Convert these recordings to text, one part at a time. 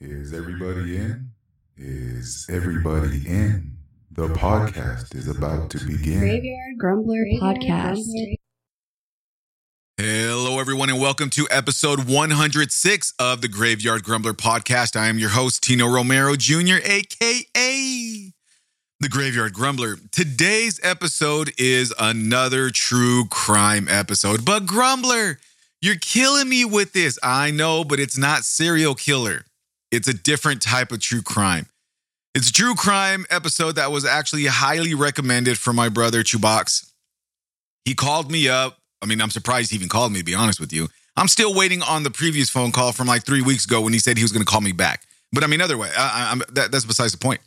Is everybody in? Is everybody in? The podcast is about to begin. Graveyard Grumbler Podcast. Hello, everyone, and welcome to episode 106 of the Graveyard Grumbler podcast. I am your host, Tino Romero Jr., aka the Graveyard Grumbler. Today's episode is another true crime episode. But, Grumbler, you're killing me with this. I know, but it's not serial killer, it's a different type of true crime. It's a true crime episode that was actually highly recommended from my brother Chubox. He called me up. I mean, I'm surprised he even called me, to be honest with you. I'm still waiting on the previous phone call from like three weeks ago when he said he was going to call me back. But I mean, other way, I, I, that, that's besides the point.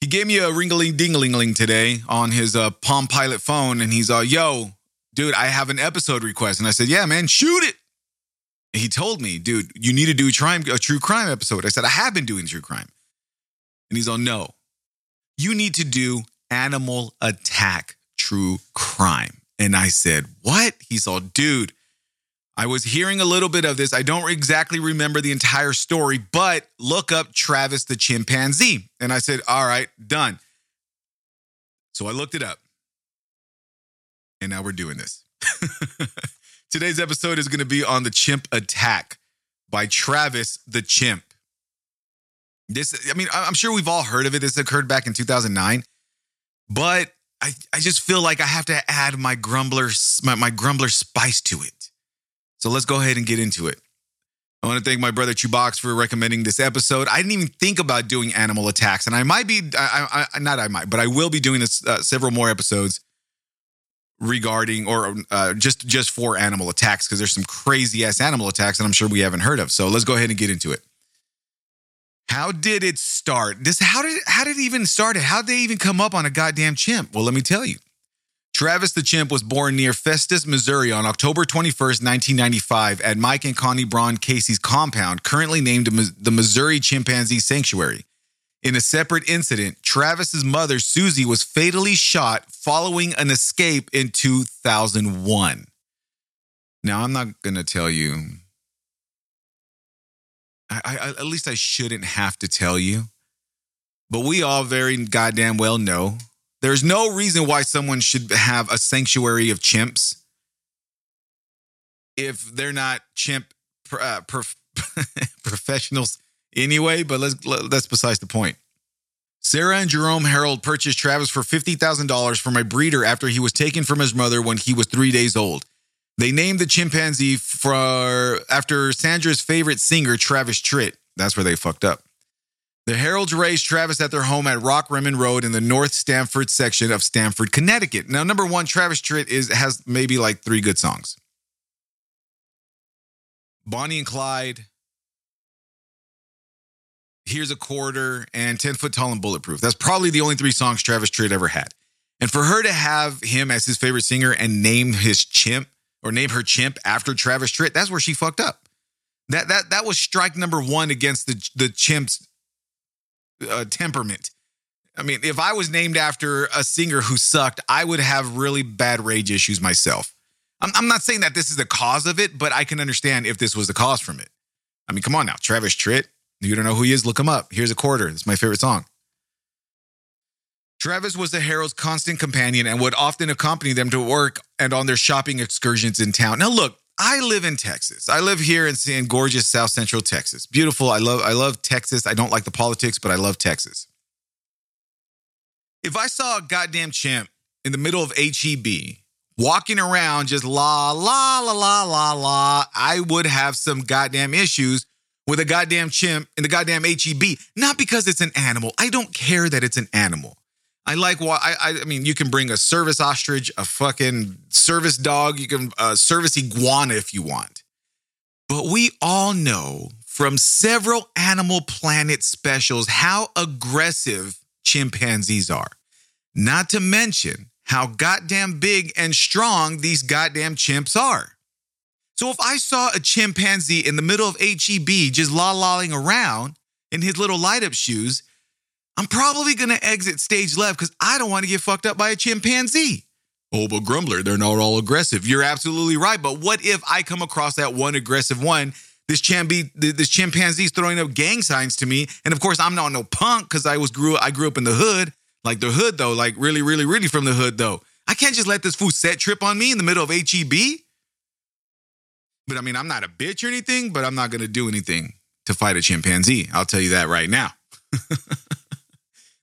He gave me a ringling dingling today on his uh, Palm Pilot phone, and he's uh, yo, dude, I have an episode request, and I said, yeah, man, shoot it. He told me, dude, you need to do a, crime, a true crime episode. I said, I have been doing true crime, and he's all, no, you need to do animal attack true crime. And I said, What? He's all, dude, I was hearing a little bit of this. I don't exactly remember the entire story, but look up Travis the chimpanzee. And I said, All right, done. So I looked it up. And now we're doing this. Today's episode is going to be on the chimp attack by Travis the chimp. This, I mean, I'm sure we've all heard of it. This occurred back in 2009, but I, I just feel like I have to add my grumbler my, my grumbler spice to it. So let's go ahead and get into it. I want to thank my brother Chubox for recommending this episode. I didn't even think about doing animal attacks, and I might be, I, I, not I might, but I will be doing this uh, several more episodes regarding or uh, just just for animal attacks because there's some crazy ass animal attacks that I'm sure we haven't heard of. So let's go ahead and get into it. How did it start? This how did how did it even start? How did they even come up on a goddamn chimp? Well, let me tell you. Travis the chimp was born near Festus, Missouri on October 21st, 1995 at Mike and Connie Braun Casey's compound, currently named the Missouri Chimpanzee Sanctuary. In a separate incident, Travis's mother, Susie, was fatally shot following an escape in 2001. Now, I'm not going to tell you I, I, at least I shouldn't have to tell you. But we all very goddamn well know there's no reason why someone should have a sanctuary of chimps if they're not chimp uh, prof- professionals anyway. But let's that's besides the point. Sarah and Jerome Herold purchased Travis for $50,000 from a breeder after he was taken from his mother when he was three days old. They named the chimpanzee for after Sandra's favorite singer, Travis Tritt. That's where they fucked up. The Herolds raised Travis at their home at Rock Rimmon Road in the North Stamford section of Stamford, Connecticut. Now, number one, Travis Tritt is has maybe like three good songs. Bonnie and Clyde, Here's a Quarter, and 10 Foot Tall and Bulletproof. That's probably the only three songs Travis Tritt ever had. And for her to have him as his favorite singer and name his chimp or name her chimp after Travis Tritt, that's where she fucked up. That that that was strike number one against the the chimp's uh, temperament. I mean, if I was named after a singer who sucked, I would have really bad rage issues myself. I'm, I'm not saying that this is the cause of it, but I can understand if this was the cause from it. I mean, come on now, Travis Tritt. You don't know who he is? Look him up. Here's a quarter. It's my favorite song. Travis was the Herold's constant companion and would often accompany them to work and on their shopping excursions in town. Now, look, I live in Texas. I live here in, in gorgeous South Central Texas. Beautiful. I love I love Texas. I don't like the politics, but I love Texas. If I saw a goddamn chimp in the middle of HEB walking around just la la la la la la, I would have some goddamn issues with a goddamn chimp in the goddamn HEB. Not because it's an animal. I don't care that it's an animal. I like what I, I mean. You can bring a service ostrich, a fucking service dog. You can uh, service iguana if you want. But we all know from several Animal Planet specials how aggressive chimpanzees are. Not to mention how goddamn big and strong these goddamn chimps are. So if I saw a chimpanzee in the middle of HEB just la lolling around in his little light up shoes, I'm probably to exit stage left because I don't want to get fucked up by a chimpanzee. Oh, but Grumbler, they're not all aggressive. You're absolutely right. But what if I come across that one aggressive one This champi- this chimpanzee's throwing up gang signs to me, and of course I'm not no punk because I was grew I grew up in the hood, like the hood though, like really, really, really from the hood though. I can't just let this fool set trip on me in the middle of HEB. But I mean, I'm not a bitch or anything, but I'm not gonna do anything to fight a chimpanzee. I'll tell you that right now.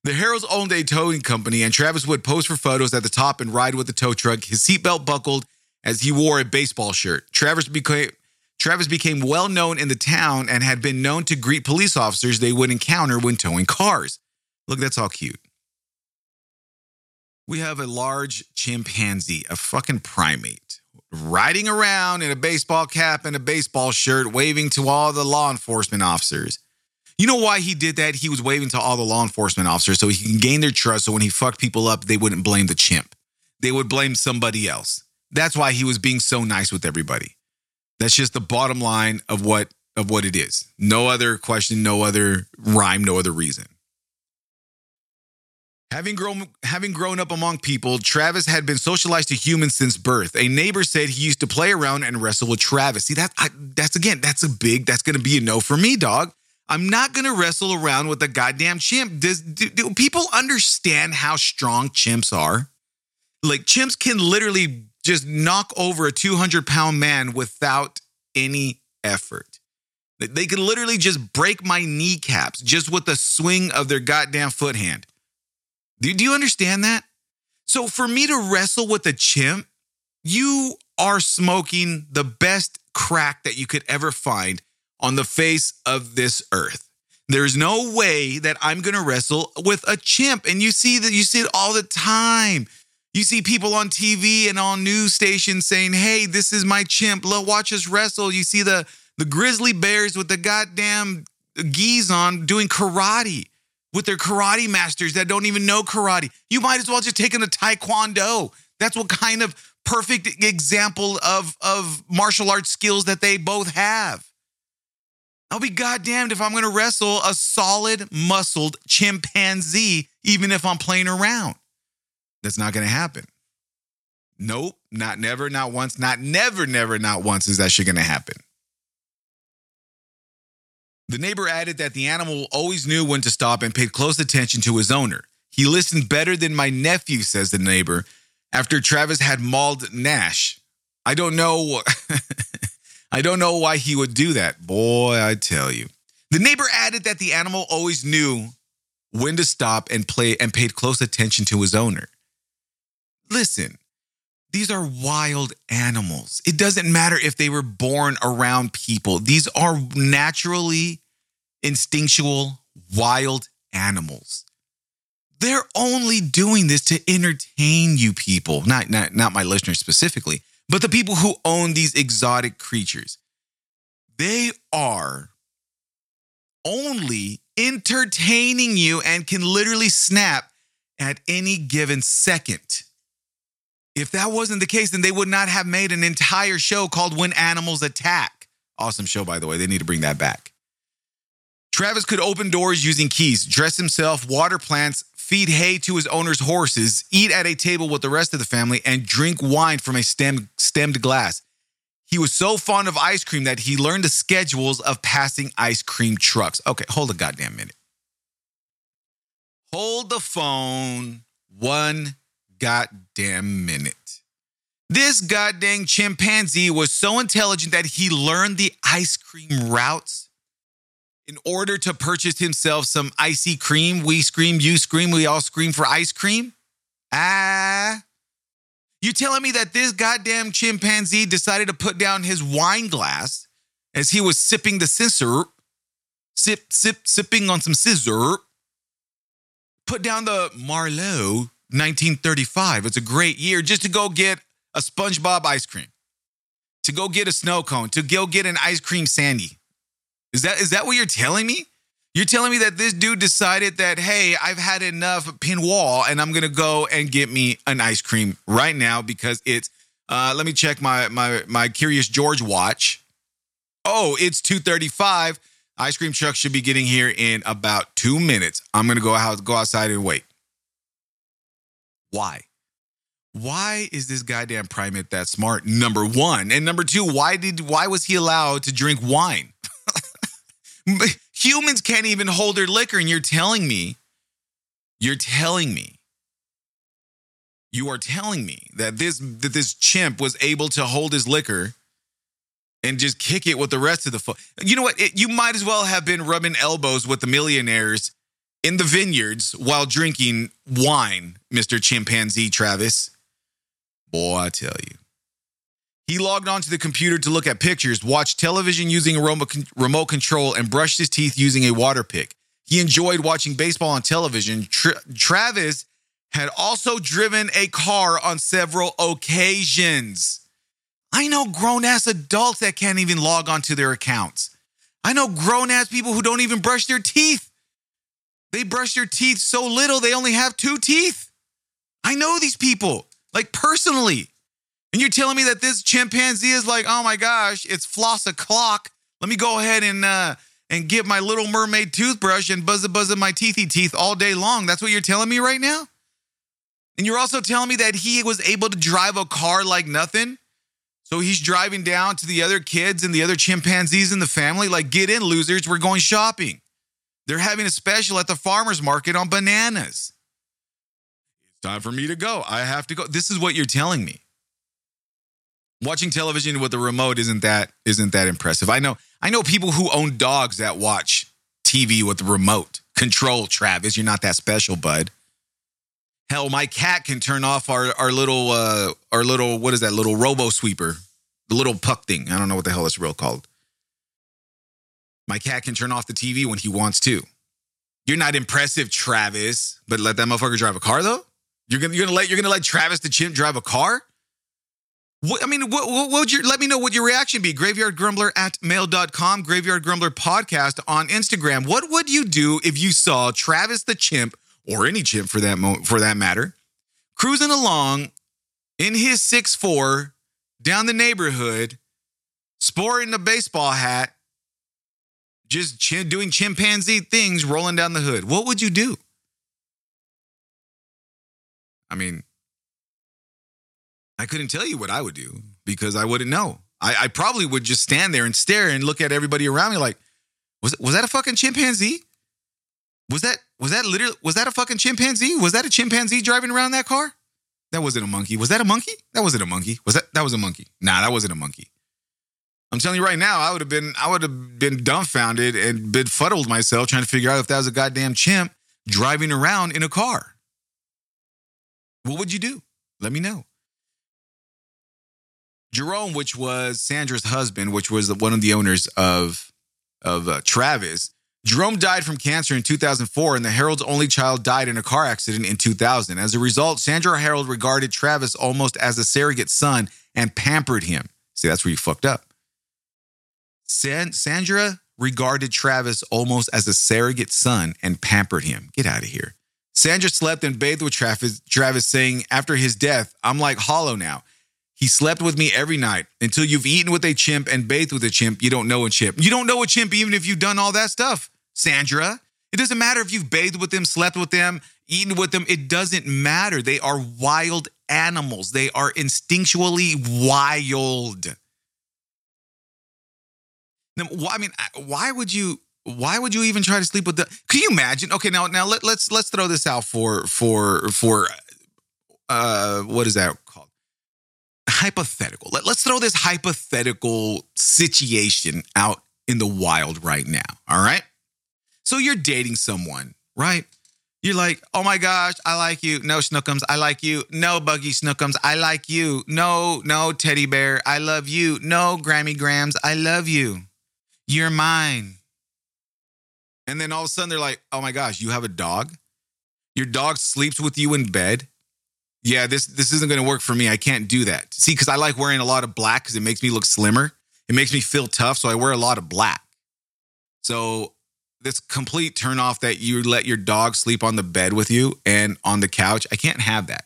the Harrows owned a towing company, and Travis would pose for photos at the top and ride with the tow truck, his seatbelt buckled as he wore a baseball shirt. Travis became Travis became well known in the town and had been known to greet police officers they would encounter when towing cars. Look, that's all cute. We have a large chimpanzee, a fucking primate, riding around in a baseball cap and a baseball shirt, waving to all the law enforcement officers. You know why he did that? He was waving to all the law enforcement officers so he can gain their trust. So when he fucked people up, they wouldn't blame the chimp, they would blame somebody else. That's why he was being so nice with everybody. That's just the bottom line of what of what it is. No other question, no other rhyme, no other reason. Having grown having grown up among people, Travis had been socialized to humans since birth. A neighbor said he used to play around and wrestle with Travis. See that I, that's again that's a big that's going to be a no for me, dog. I'm not going to wrestle around with a goddamn chimp. Does do, do people understand how strong chimps are? Like chimps can literally just knock over a 200 pound man without any effort. They could literally just break my kneecaps just with the swing of their goddamn foot hand. Do, do you understand that? So for me to wrestle with a chimp, you are smoking the best crack that you could ever find on the face of this earth. There's no way that I'm going to wrestle with a chimp. And you see that you see it all the time. You see people on TV and on news stations saying, "Hey, this is my chimp. Look, watch us wrestle." You see the the grizzly bears with the goddamn geese on doing karate with their karate masters that don't even know karate. You might as well just take them to taekwondo. That's what kind of perfect example of of martial arts skills that they both have. I'll be goddamned if I'm to wrestle a solid muscled chimpanzee, even if I'm playing around. That's not to happen. Nope, not never, not once, not never, never, not once is that shit to happen. The neighbor added that the animal always knew when to stop and paid close attention to his owner. He listened better than my nephew, says the neighbor, after Travis had mauled Nash. I don't know. I don't know why he would do that. Boy, I tell you. The neighbor added that the animal always knew when to stop and play and paid close attention to his owner. Listen, these are wild animals. It doesn't matter if they were born around people, these are naturally instinctual wild animals. They're only doing this to entertain you people, not, not, not my listeners specifically, but the people who own these exotic creatures. They are only entertaining you and can literally snap at any given second. If that wasn't the case, then they would not have made an entire show called When Animals Attack. Awesome show, by the way. They need to bring that back. Travis could open doors using keys, dress himself, water plants, feed hay to his owner's horses, eat at a table with the rest of the family, and drink wine from a stemmed, stemmed glass. He was so fond of ice cream that he learned the schedules of passing ice cream trucks. Okay, hold a goddamn minute. Hold the phone one goddamn minute. This goddamn chimpanzee was so intelligent that he learned the ice cream routes in order to purchase himself some icy cream. We scream, you scream, we all scream for ice cream. Ah. You telling me that this goddamn chimpanzee decided to put down his wine glass as he was sipping the scissor, sip, sip, sipping on some scissor, put down the Merlot 1935. It's a great year just to go get a SpongeBob ice cream, to go get a snow cone, to go get an ice cream sandy. Is that is that what you're telling me? You're telling me that this dude decided that, hey, I've had enough pinwall and I'm gonna go and get me an ice cream right now because it's uh, let me check my my my Curious George watch. Oh, it's 2:35. Ice cream truck should be getting here in about two minutes. I'm gonna go out go outside and wait. Why? why is this goddamn primate that smart? Number one. And number two, why did why was he allowed to drink wine? Humans can't even hold their liquor, and you're telling me, you're telling me, you are telling me that this that this chimp was able to hold his liquor and just kick it with the rest of the fo- You know what? It, you might as well have been rubbing elbows with the millionaires in the vineyards while drinking wine, Mr. Chimpanzee Travis. Boy, I tell you. He logged onto the computer to look at pictures, watched television using a remote control, and brushed his teeth using a water pick. He enjoyed watching baseball on television. Tra- Travis had also driven a car on several occasions. I know grown ass adults that can't even log onto their accounts. I know grown ass people who don't even brush their teeth. They brush their teeth so little they only have two teeth. I know these people, like personally. And you're telling me that this chimpanzee is like, oh my gosh, it's floss o'clock. Let me go ahead and uh, and get my little mermaid toothbrush and buzz buzz my teethy teeth all day long. That's what you're telling me right now? And you're also telling me that he was able to drive a car like nothing? So he's driving down to the other kids and the other chimpanzees in the family, like, get in, losers, we're going shopping. They're having a special at the farmer's market on bananas. It's time for me to go. I have to go. This is what you're telling me watching television with a remote isn't that isn't that impressive. I know I know people who own dogs that watch TV with the remote control. Travis, you're not that special, bud. Hell, my cat can turn off our our little uh our little what is that little robo sweeper, the little puck thing. I don't know what the hell it's real called. My cat can turn off the TV when he wants to. You're not impressive, Travis, but let that motherfucker drive a car though. You're gonna you're gonna let you're gonna let Travis the chimp drive a car? What, I mean, what, what, would you let me know what your reaction be? Graveyard Grumbler at mail.com, Graveyard Grumbler podcast on Instagram. What would you do if you saw Travis the chimp, or any chimp for that mo- for that matter, cruising along in his six four down the neighborhood, sporting a baseball hat, just ch- doing chimpanzee things, rolling down the hood? What would you do? I mean, I couldn't tell you what I would do because I wouldn't know. I, I probably would just stand there and stare and look at everybody around me like, was was that a fucking chimpanzee? Was that was that literally was that a fucking chimpanzee? Was that a chimpanzee driving around that car? That wasn't a monkey. Was that a monkey? That wasn't a monkey. Was that that was a monkey? Nah, that wasn't a monkey. I'm telling you right now, I would have been I would have been dumbfounded and befuddled myself trying to figure out if that was a goddamn chimp driving around in a car. What would you do? Let me know. Jerome, which was Sandra's husband, which was one of the owners of of uh, Travis, Jerome died from cancer in 2004, and the Herold's only child died in a car accident in 2000. As a result, Sandra Herold regarded Travis almost as a surrogate son and pampered him. See, that's where you fucked up. San- Sandra regarded Travis almost as a surrogate son and pampered him. Get out of here. Sandra slept and bathed with Travis, Travis saying, after his death, I'm like hollow now. He slept with me every night. Until you've eaten with a chimp and bathed with a chimp, you don't know a chimp. You don't know a chimp even if you've done all that stuff, Sandra. It doesn't matter if you've bathed with them, slept with them, eaten with them. It doesn't matter. They are wild animals, they are instinctually wild. Now, I mean, why would you? Why would you even try to sleep with the? Can you imagine? Okay, now now let, let's let's throw this out for for for uh what is that called? hypothetical. Let, us throw this hypothetical situation out in the wild right now. All right. So you're dating someone, right? You're like, oh my gosh, I like you. No, Snookums, I like you. No, Buggy Snookums, I like you. No, no, Teddy Bear, I love you. No, Grammy Grams, I love you. You're mine. And then all of a sudden they're like, oh my gosh, you have a dog? Your dog sleeps with you in bed? yeah, this this isn't going to work for me. I can't do that. See, because I like wearing a lot of black because it makes me look slimmer. It makes me feel tough, so I wear a lot of black. So this complete turn off that you let your dog sleep on the bed with you and on the couch. I can't have that.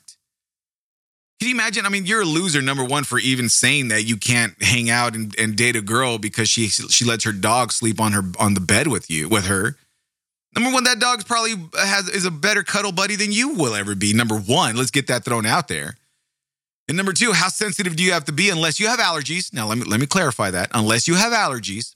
Can you imagine? I mean, you're a loser, number one, for even saying that you can't hang out and, and date a girl because she she lets her dog sleep on her on the bed with you with her. Number one, that dog's probably has is a better cuddle buddy than you will ever be. Number one, let's get that thrown out there. And number two, how sensitive do you have to be unless you have allergies? Now let me let me clarify that. Unless you have allergies,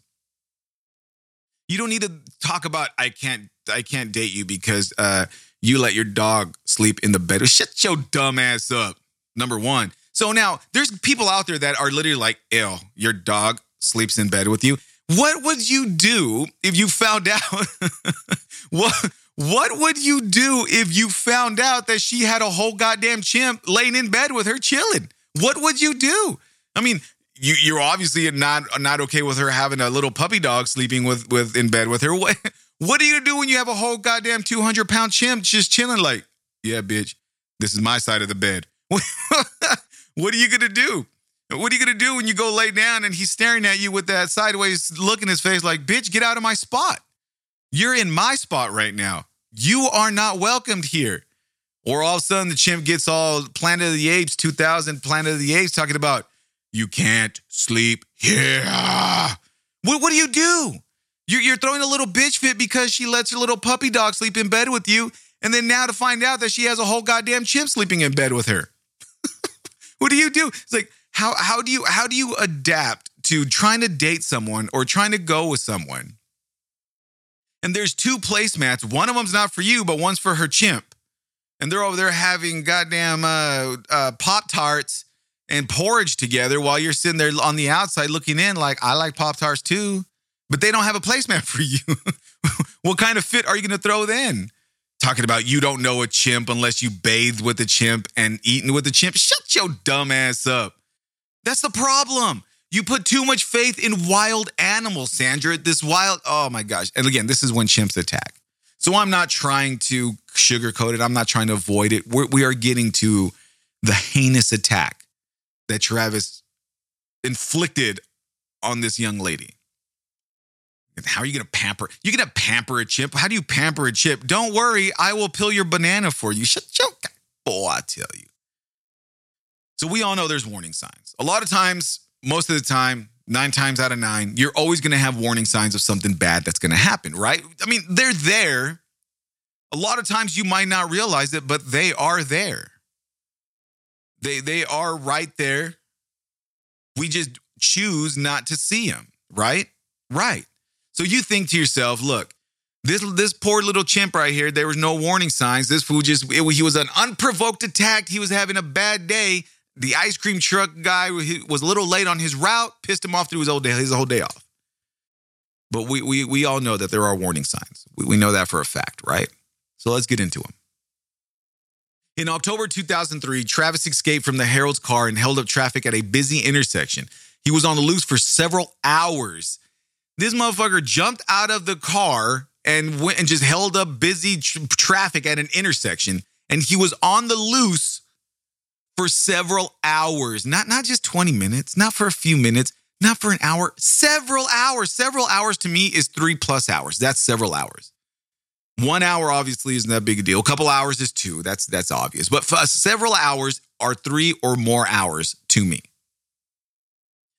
you don't need to talk about I can't I can't date you because uh, you let your dog sleep in the bed. Shut your dumb ass up. Number one. So now there's people out there that are literally like, ew, your dog sleeps in bed with you. What would you do if you found out? what what would you do if you found out that she had a whole goddamn chimp laying in bed with her chilling? What would you do? I mean, you, you're obviously not not okay with her having a little puppy dog sleeping with with in bed with her. What what are you do when you have a whole goddamn 200 pound chimp just chilling? Like, yeah, bitch, this is my side of the bed. what are you gonna do? What are you gonna do when you go lay down and he's staring at you with that sideways look in his face, like, bitch, get out of my spot? You're in my spot right now. You are not welcomed here. Or all of a sudden the chimp gets all Planet of the Apes 2000 Planet of the Apes talking about you can't sleep here. What, what do you do? You're, you're throwing a little bitch fit because she lets her little puppy dog sleep in bed with you. And then now to find out that she has a whole goddamn chimp sleeping in bed with her. What do you do? It's like, how, how do you how do you adapt to trying to date someone or trying to go with someone? And there's two placemats. One of them's not for you, but one's for her chimp. And they're over there having goddamn uh, uh, Pop Tarts and porridge together while you're sitting there on the outside looking in, like, I like Pop Tarts too. But they don't have a placemat for you. what kind of fit are you going to throw then? Talking about you don't know a chimp unless you bathed with a chimp and eaten with a chimp. Shut your dumb ass up. That's the problem. You put too much faith in wild animals, Sandra. This wild, oh my gosh. And again, this is when chimps attack. So I'm not trying to sugarcoat it. I'm not trying to avoid it. We're, we are getting to the heinous attack that Travis inflicted on this young lady. How are you going to pamper? You're going to pamper a chimp. How do you pamper a chimp? Don't worry, I will peel your banana for you. Shut your boy, I tell you. So we all know there's warning signs. A lot of times, most of the time, nine times out of nine, you're always going to have warning signs of something bad that's going to happen, right? I mean, they're there. A lot of times you might not realize it, but they are there. They they are right there. We just choose not to see them, right? Right. So you think to yourself, look, this this poor little chimp right here, there was no warning signs. This fool just it, he was an unprovoked attack. He was having a bad day. The ice cream truck guy was a little late on his route, pissed him off through his whole day, his whole day off. But we we we all know that there are warning signs. We, we know that for a fact, right? So let's get into them. In October 2003, Travis escaped from the Herold's car and held up traffic at a busy intersection. He was on the loose for several hours. This motherfucker jumped out of the car and went and just held up busy tr- traffic at an intersection. And he was on the loose for several hours, not, not just 20 minutes, not for a few minutes, not for an hour, several hours. Several hours to me is three plus hours. That's several hours. One hour obviously isn't that big a deal. A couple hours is two. That's that's obvious. But several hours are three or more hours to me.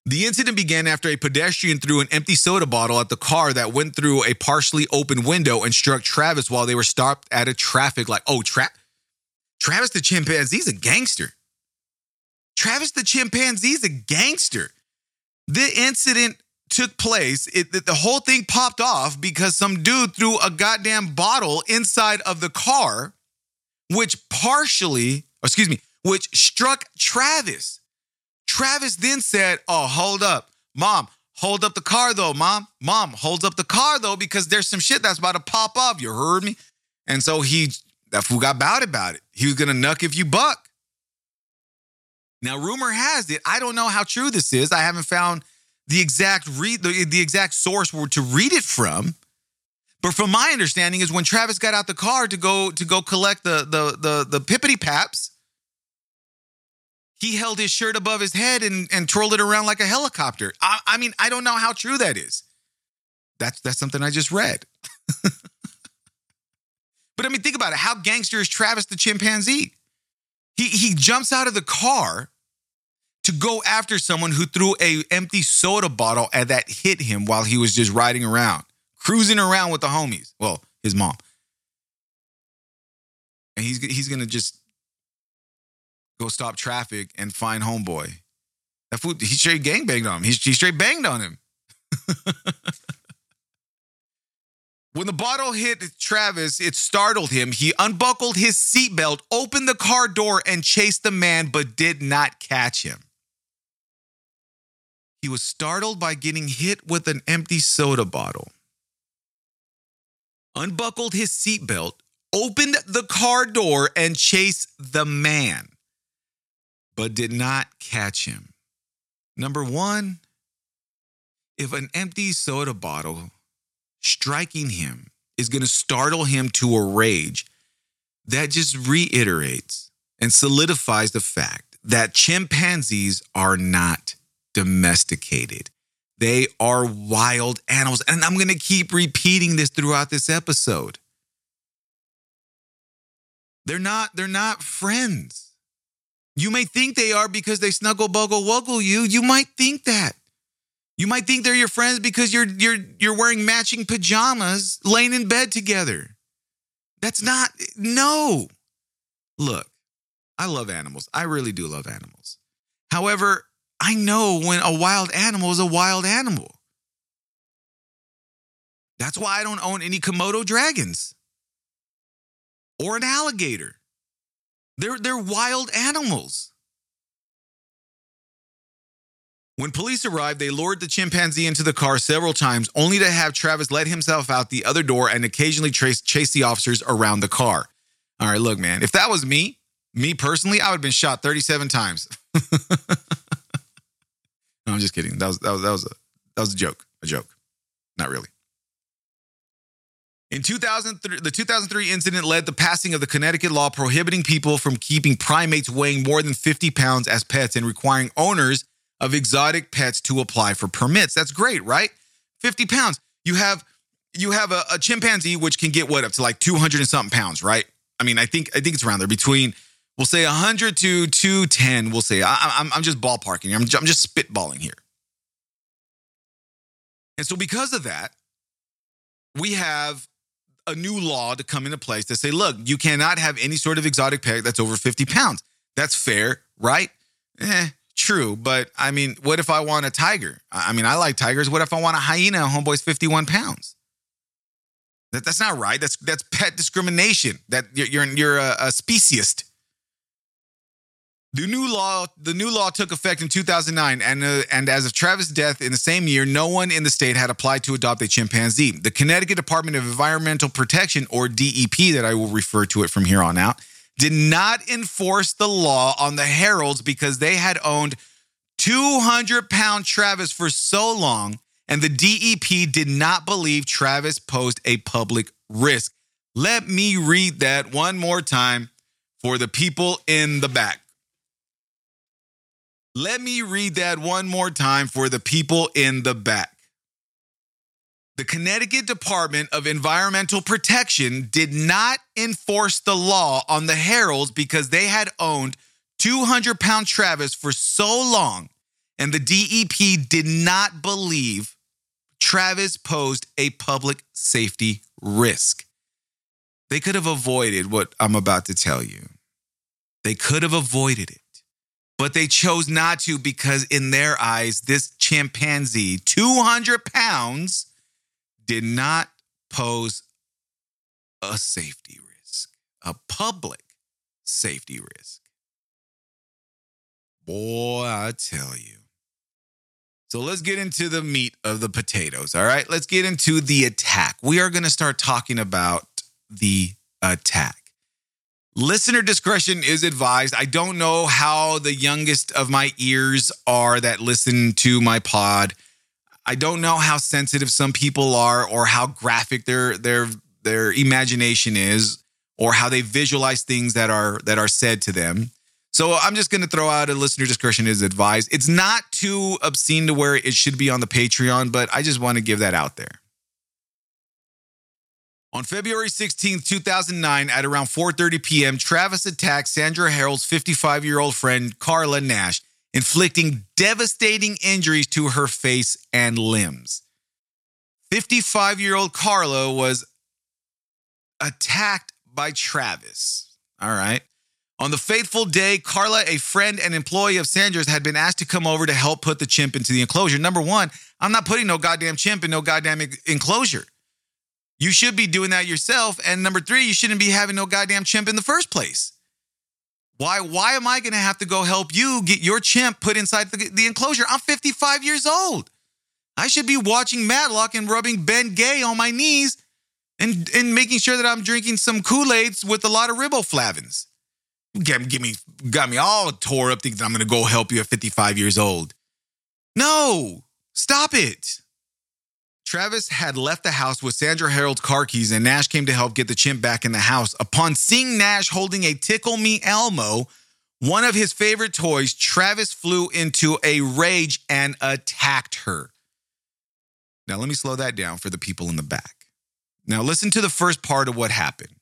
The incident began after a pedestrian threw an empty soda bottle at the car that went through a partially open window and struck Travis while they were stopped at a traffic light. Oh, Tra- Travis the chimpanzee's a gangster. Travis the chimpanzee's a gangster. The incident took place, it, the whole thing popped off because some dude threw a goddamn bottle inside of the car, which partially, excuse me, which struck Travis. Travis then said, Oh, hold up. Mom, hold up the car though, mom. Mom, holds up the car though, because there's some shit that's about to pop off. You heard me? And so he, that fool got bad about it. He was gonna nuck if you buck. Now, rumor has it, I don't know how true this is. I haven't found the exact read the, the exact source were to read it from. But from my understanding is when Travis got out the car to go to go collect the the the the pippity paps, he held his shirt above his head and and twirled it around like a helicopter. I, I mean, I don't know how true that is. That's that's something I just read. but I mean, think about it. How gangster is Travis the chimpanzee? He he jumps out of the car to go after someone who threw a empty soda bottle at that hit him while he was just riding around, cruising around with the homies. Well, his mom. And he's he's gonna just go stop traffic and find homeboy. That fool, he straight gang banged on him. He, he straight banged on him. when the bottle hit Travis, it startled him. He unbuckled his seatbelt, opened the car door, and chased the man, but did not catch him. He was startled by getting hit with an empty soda bottle. Unbuckled his seatbelt, opened the car door, and chased the man, but did not catch him. Number one, if an empty soda bottle striking him is going to startle him to a rage, that just reiterates and solidifies the fact that chimpanzees are not domesticated. They are wild animals. And I'm going to keep repeating this throughout this episode. They're not they're not friends. You may think they are because they snuggle buggle wuggle you. You might think that. You might think they're your friends because you're you're you're wearing matching pajamas, laying in bed together. That's not no. Look, I love animals. I really do love animals. However, I know when a wild animal is a wild animal. That's why I don't own any Komodo dragons or an alligator. They're, they're wild animals. When police arrived, they lured the chimpanzee into the car several times, only to have Travis let himself out the other door and occasionally chase, chase the officers around the car. All right, look, man, if that was me, me personally, I would have been shot 37 times. No, I'm just kidding. That was that was that was a that was a joke. A joke. Not really. In 2003, the 2003 incident led to the passing of the Connecticut law prohibiting people from keeping primates weighing more than 50 pounds as pets and requiring owners of exotic pets to apply for permits. That's great, right? 50 pounds. You have you have a, a chimpanzee which can get what up to like 200 and something pounds, right? I mean, I think I think it's around there between We'll say 100 to 210. We'll say, I, am I'm just ballparking. I'm, I'm just spitballing here. And so, because of that, we have a new law to come into place to say, look, you cannot have any sort of exotic pet that's over 50 pounds. That's fair, right? Eh, true. But I mean, what if I want a tiger? I mean, I like tigers. What if I want a hyena? Homeboy's 51 pounds. That, that's not right. That's that's pet discrimination. That you're you're, you're a, a speciesist. The new law, the new law took effect in 2009, and uh, and as of Travis' death in the same year, no one in the state had applied to adopt a chimpanzee. The Connecticut Department of Environmental Protection, or DEP, that I will refer to it from here on out, did not enforce the law on the Herolds because they had owned 200 pound Travis for so long, and the DEP did not believe Travis posed a public risk. Let me read that one more time for the people in the back. Let me read that one more time for the people in the back. The Connecticut Department of Environmental Protection did not enforce the law on the Herolds because they had owned 200 pound Travis for so long, and the DEP did not believe Travis posed a public safety risk. They could have avoided what I'm about to tell you. They could have avoided it but they chose not to because, in their eyes, this chimpanzee, 200 pounds, did not pose a safety risk, a public safety risk. Boy, I tell you. So let's get into the meat of the potatoes. All right, let's get into the attack. We are going to start talking about the attack. Listener discretion is advised. I don't know how the youngest of my ears are that listen to my pod. I don't know how sensitive some people are or how graphic their their their imagination is or how they visualize things that are that are said to them. So I'm just going to throw out a listener discretion is advised. It's not too obscene to where it should be on the Patreon, but I just want to give that out there. On February 16, 2009, at around 4:30 p.m., Travis attacked Sandra Herold's 55-year-old friend Carla Nash, inflicting devastating injuries to her face and limbs. 55-year-old Carla was attacked by Travis. All right. On the fateful day, Carla, a friend and employee of Sandra's, had been asked to come over to help put the chimp into the enclosure. Number one, I'm not putting no goddamn chimp in no goddamn enclosure. You should be doing that yourself. And number three, you shouldn't be having no goddamn chimp in the first place. Why, why am I gonna have to go help you get your chimp put inside the, the enclosure? I'm 55 years old. I should be watching Matlock and rubbing Ben Gay on my knees and, and making sure that I'm drinking some Kool-Aids with a lot of riboflavins. Get, get me, got me all tore up thinking I'm gonna go help you at 55 years old. No, stop it. Travis had left the house with Sandra Herold's car keys, and Nash came to help get the chimp back in the house. Upon seeing Nash holding a Tickle Me Elmo, one of his favorite toys, Travis flew into a rage and attacked her. Now, let me slow that down for the people in the back. Now, listen to the first part of what happened.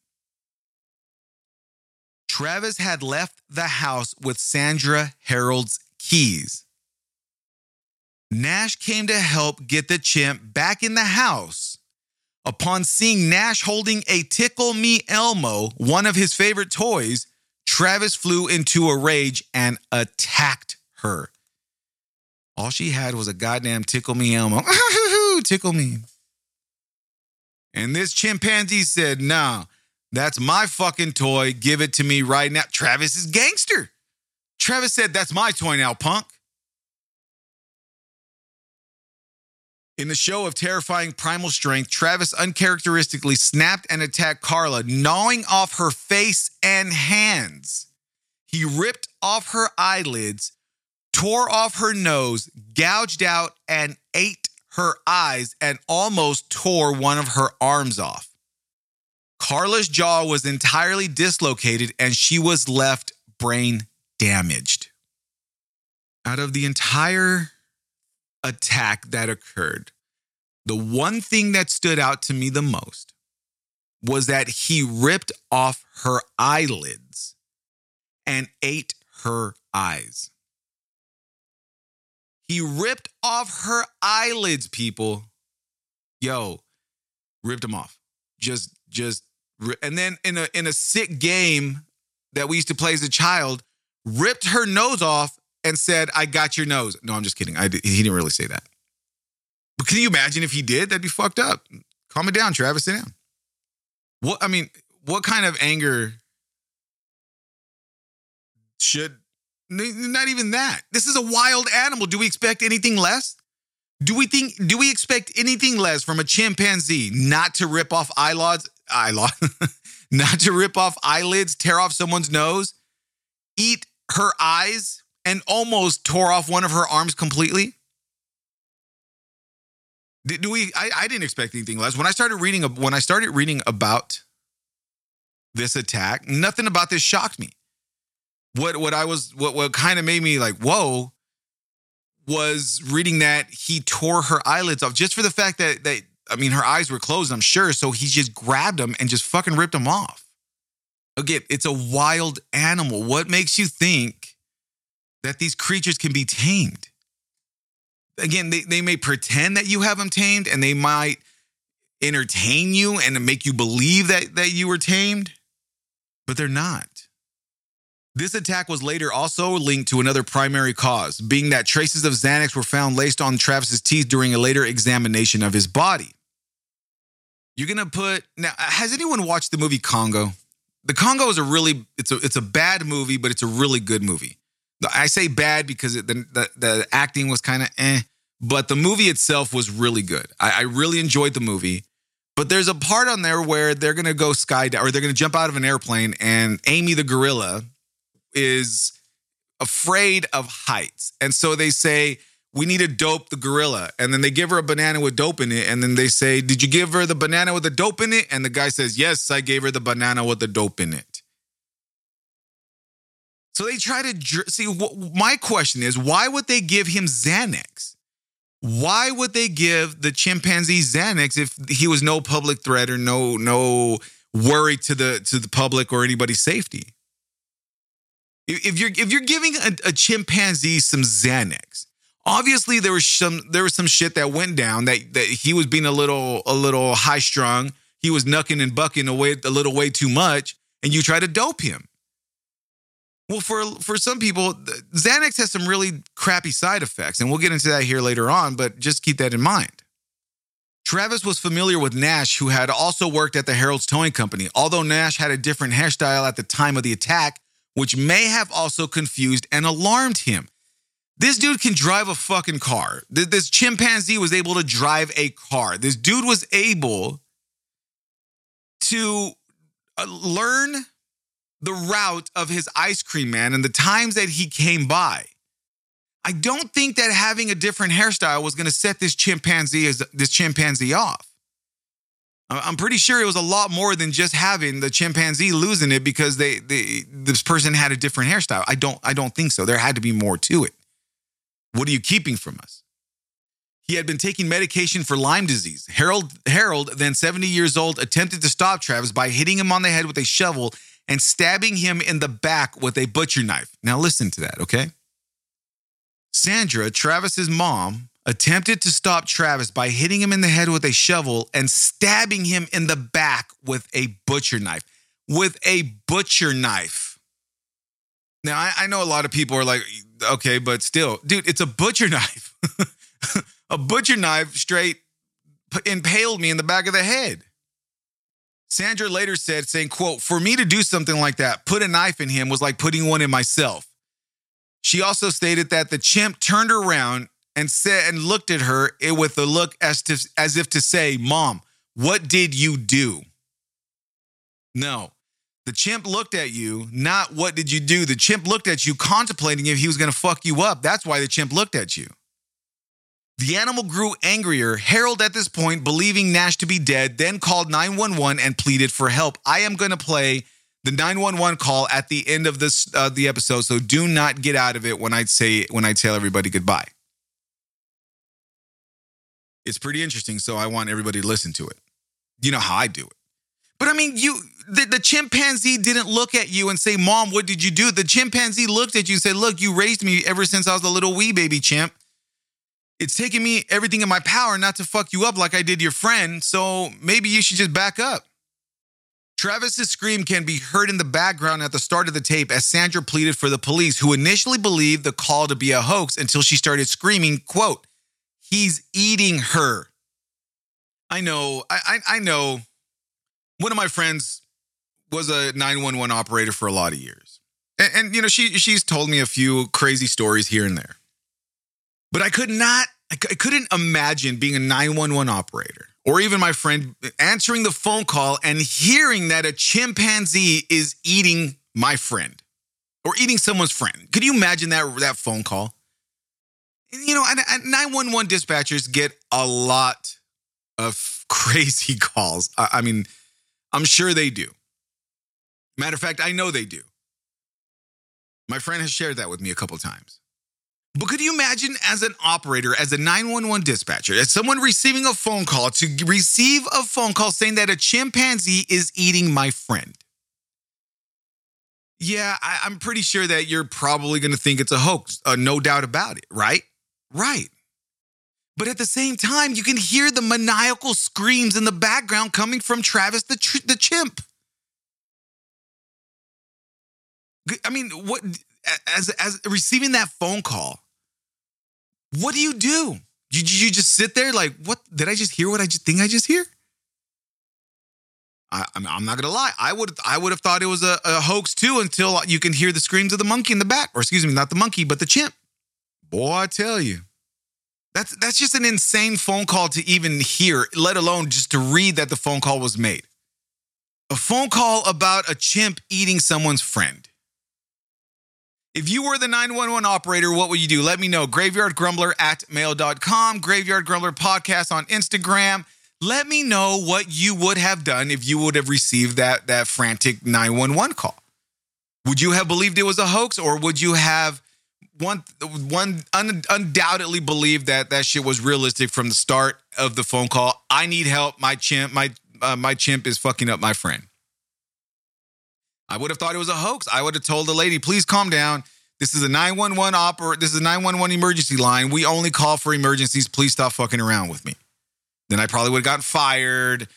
Travis had left the house with Sandra Herold's keys. Nash came to help get the chimp back in the house. Upon seeing Nash holding a Tickle Me Elmo, one of his favorite toys, Travis flew into a rage and attacked her. All she had was a goddamn Tickle Me Elmo. tickle me. And this chimpanzee said, Nah, that's my fucking toy. Give it to me right now. Travis is gangster. Travis said, That's my toy now, punk. In the show of terrifying primal strength, Travis uncharacteristically snapped and attacked Carla, gnawing off her face and hands. He ripped off her eyelids, tore off her nose, gouged out and ate her eyes, and almost tore one of her arms off. Carla's jaw was entirely dislocated and she was left brain damaged. Out of the entire attack that occurred, the one thing that stood out to me the most was that he ripped off her eyelids and ate her eyes. He ripped off her eyelids, people. Yo, ripped them off. Just, just, and then in a in a sick game that we used to play as a child, ripped her nose off and said, "I got your nose." No, I'm just kidding. I he didn't really say that. But can you imagine if he did? That'd be fucked up. Calm it down, Travis. Sit down. What I mean, what kind of anger should not even that? This is a wild animal. Do we expect anything less? Do we think do we expect anything less from a chimpanzee not to rip off eyelids, eyelid, not to rip off eyelids, tear off someone's nose, eat her eyes, and almost tore off one of her arms completely? Do we? I, I didn't expect anything less. When I started reading, when I started reading about this attack, nothing about this shocked me. What what I was what what kind of made me like whoa was reading that he tore her eyelids off just for the fact that that I mean her eyes were closed. I'm sure, so he just grabbed them and just fucking ripped them off. Again, it's a wild animal. What makes you think that these creatures can be tamed? again, they, they may pretend that you have them tamed and they might entertain you and make you believe that, that you were tamed, but they're not. This attack was later also linked to another primary cause, being that traces of Xanax were found laced on Travis's teeth during a later examination of his body. You're gonna put now. Has anyone watched the movie Congo? The Congo is a really it's a it's a bad movie, but it's a really good movie. I say bad because it, the, the, the acting was kind of eh, but the movie itself was really good. I, I, really enjoyed the movie. But there's a part on there where they're gonna go skydive or they're gonna jump out of an airplane, and Amy the gorilla is afraid of heights, and so they say we need to dope the gorilla, and then they give her a banana with dope in it, and then they say, "Did you give her the banana with the dope in it?" And the guy says, "Yes, I gave her the banana with the dope in it." So they try to see. My question is, why would they give him Xanax? Why would they give the chimpanzee Xanax if he was no public threat or no no worry to the to the public or anybody's safety? If you're if you're giving a, a chimpanzee some Xanax, obviously there was some there was some shit that went down that that he was being a little a little high strung. He was knucking and bucking away a little way too much, and you try to dope him. Well, for for some people, Xanax has some really crappy side effects, and we'll get into that here later on. But just keep that in mind. Travis was familiar with Nash, who had also worked at the Herold's Towing Company. Although Nash had a different hairstyle at the time of the attack, which may have also confused and alarmed him. This dude can drive a fucking car. This chimpanzee was able to drive a car. This dude was able to uh, learn the route of his ice cream man and the times that he came by. I don't think that having a different hairstyle was going to set this chimpanzee this chimpanzee off. I'm pretty sure it was a lot more than just having the chimpanzee losing it because they, they this person had a different hairstyle. I don't I don't think so. There had to be more to it. What are you keeping from us? He had been taking medication for Lyme disease. Herold Herold, then 70 years old, attempted to stop Travis by hitting him on the head with a shovel and stabbing him in the back with a butcher knife. Now listen to that, okay? Sandra, Travis's mom, attempted to stop Travis by hitting him in the head with a shovel and stabbing him in the back with a butcher knife. With a butcher knife. Now, I, I know a lot of people are like, okay, but still, dude, it's a butcher knife. a butcher knife straight impaled me in the back of the head. Sandra later said, saying, quote, for me to do something like that, put a knife in him was like putting one in myself. She also stated that the chimp turned around and said and looked at her with a look as to as if to say, "Mom, what did you do?" No. The chimp looked at you, not what did you do? The chimp looked at you contemplating if he was going to fuck you up. That's why the chimp looked at you. The animal grew angrier. Herold, at this point, believing Nash to be dead, then called 911 and pleaded for help. I am going to play the 911 call at the end of this uh, the episode, so do not get out of it when I say when I tell everybody goodbye. It's pretty interesting, so I want everybody to listen to it. You know how I do it. But I mean, you the, the chimpanzee didn't look at you and say, "Mom, what did you do?" The chimpanzee looked at you and said, "Look, you raised me ever since I was a little wee baby chimp." It's taking me everything in my power not to fuck you up like I did your friend, so maybe you should just back up. Travis's scream can be heard in the background at the start of the tape as Sandra pleaded for the police, who initially believed the call to be a hoax until she started screaming, quote, he's eating her. I know, I, I, I know one of my friends was a 911 operator for a lot of years. And, and you know, she she's told me a few crazy stories here and there. But I could not, I couldn't imagine being a 911 operator or even my friend answering the phone call and hearing that a chimpanzee is eating my friend or eating someone's friend. Could you imagine that, that phone call? You know, 911 dispatchers get a lot of crazy calls. I, I mean, I'm sure they do. Matter of fact, I know they do. My friend has shared that with me a couple times. But could you imagine as an operator, as a 911 dispatcher, as someone receiving a phone call to receive a phone call saying that a chimpanzee is eating my friend? Yeah, I, am pretty sure that you're probably going to think it's a hoax, uh, no doubt about it, right? Right. But at the same time, you can hear the maniacal screams in the background coming from Travis the, tr- the chimp. I mean, what as as receiving that phone call what do you do? You, you just sit there like, what? Did I just hear what I just think I just hear? I, I'm not gonna lie. I would I would have thought it was a, a hoax too until you can hear the screams of the monkey in the back, or excuse me, not the monkey, but the chimp. Boy, I tell you, that's that's just an insane phone call to even hear, let alone just to read that the phone call was made. A phone call about a chimp eating someone's friend. If you were the 911 operator, what would you do? Let me know. Graveyardgrumbler at mail.com, Graveyard Grumbler podcast on Instagram. Let me know what you would have done if you would have received that, that frantic 911 call. Would you have believed it was a hoax or would you have one one un, undoubtedly believed that that shit was realistic from the start of the phone call? I need help. My chimp, my uh, my chimp is fucking up my friend. I would have thought it was a hoax. I would have told the lady, please calm down. This is a 911 opera. This is a 911 emergency line. We only call for emergencies. Please stop fucking around with me. Then I probably would have gotten fired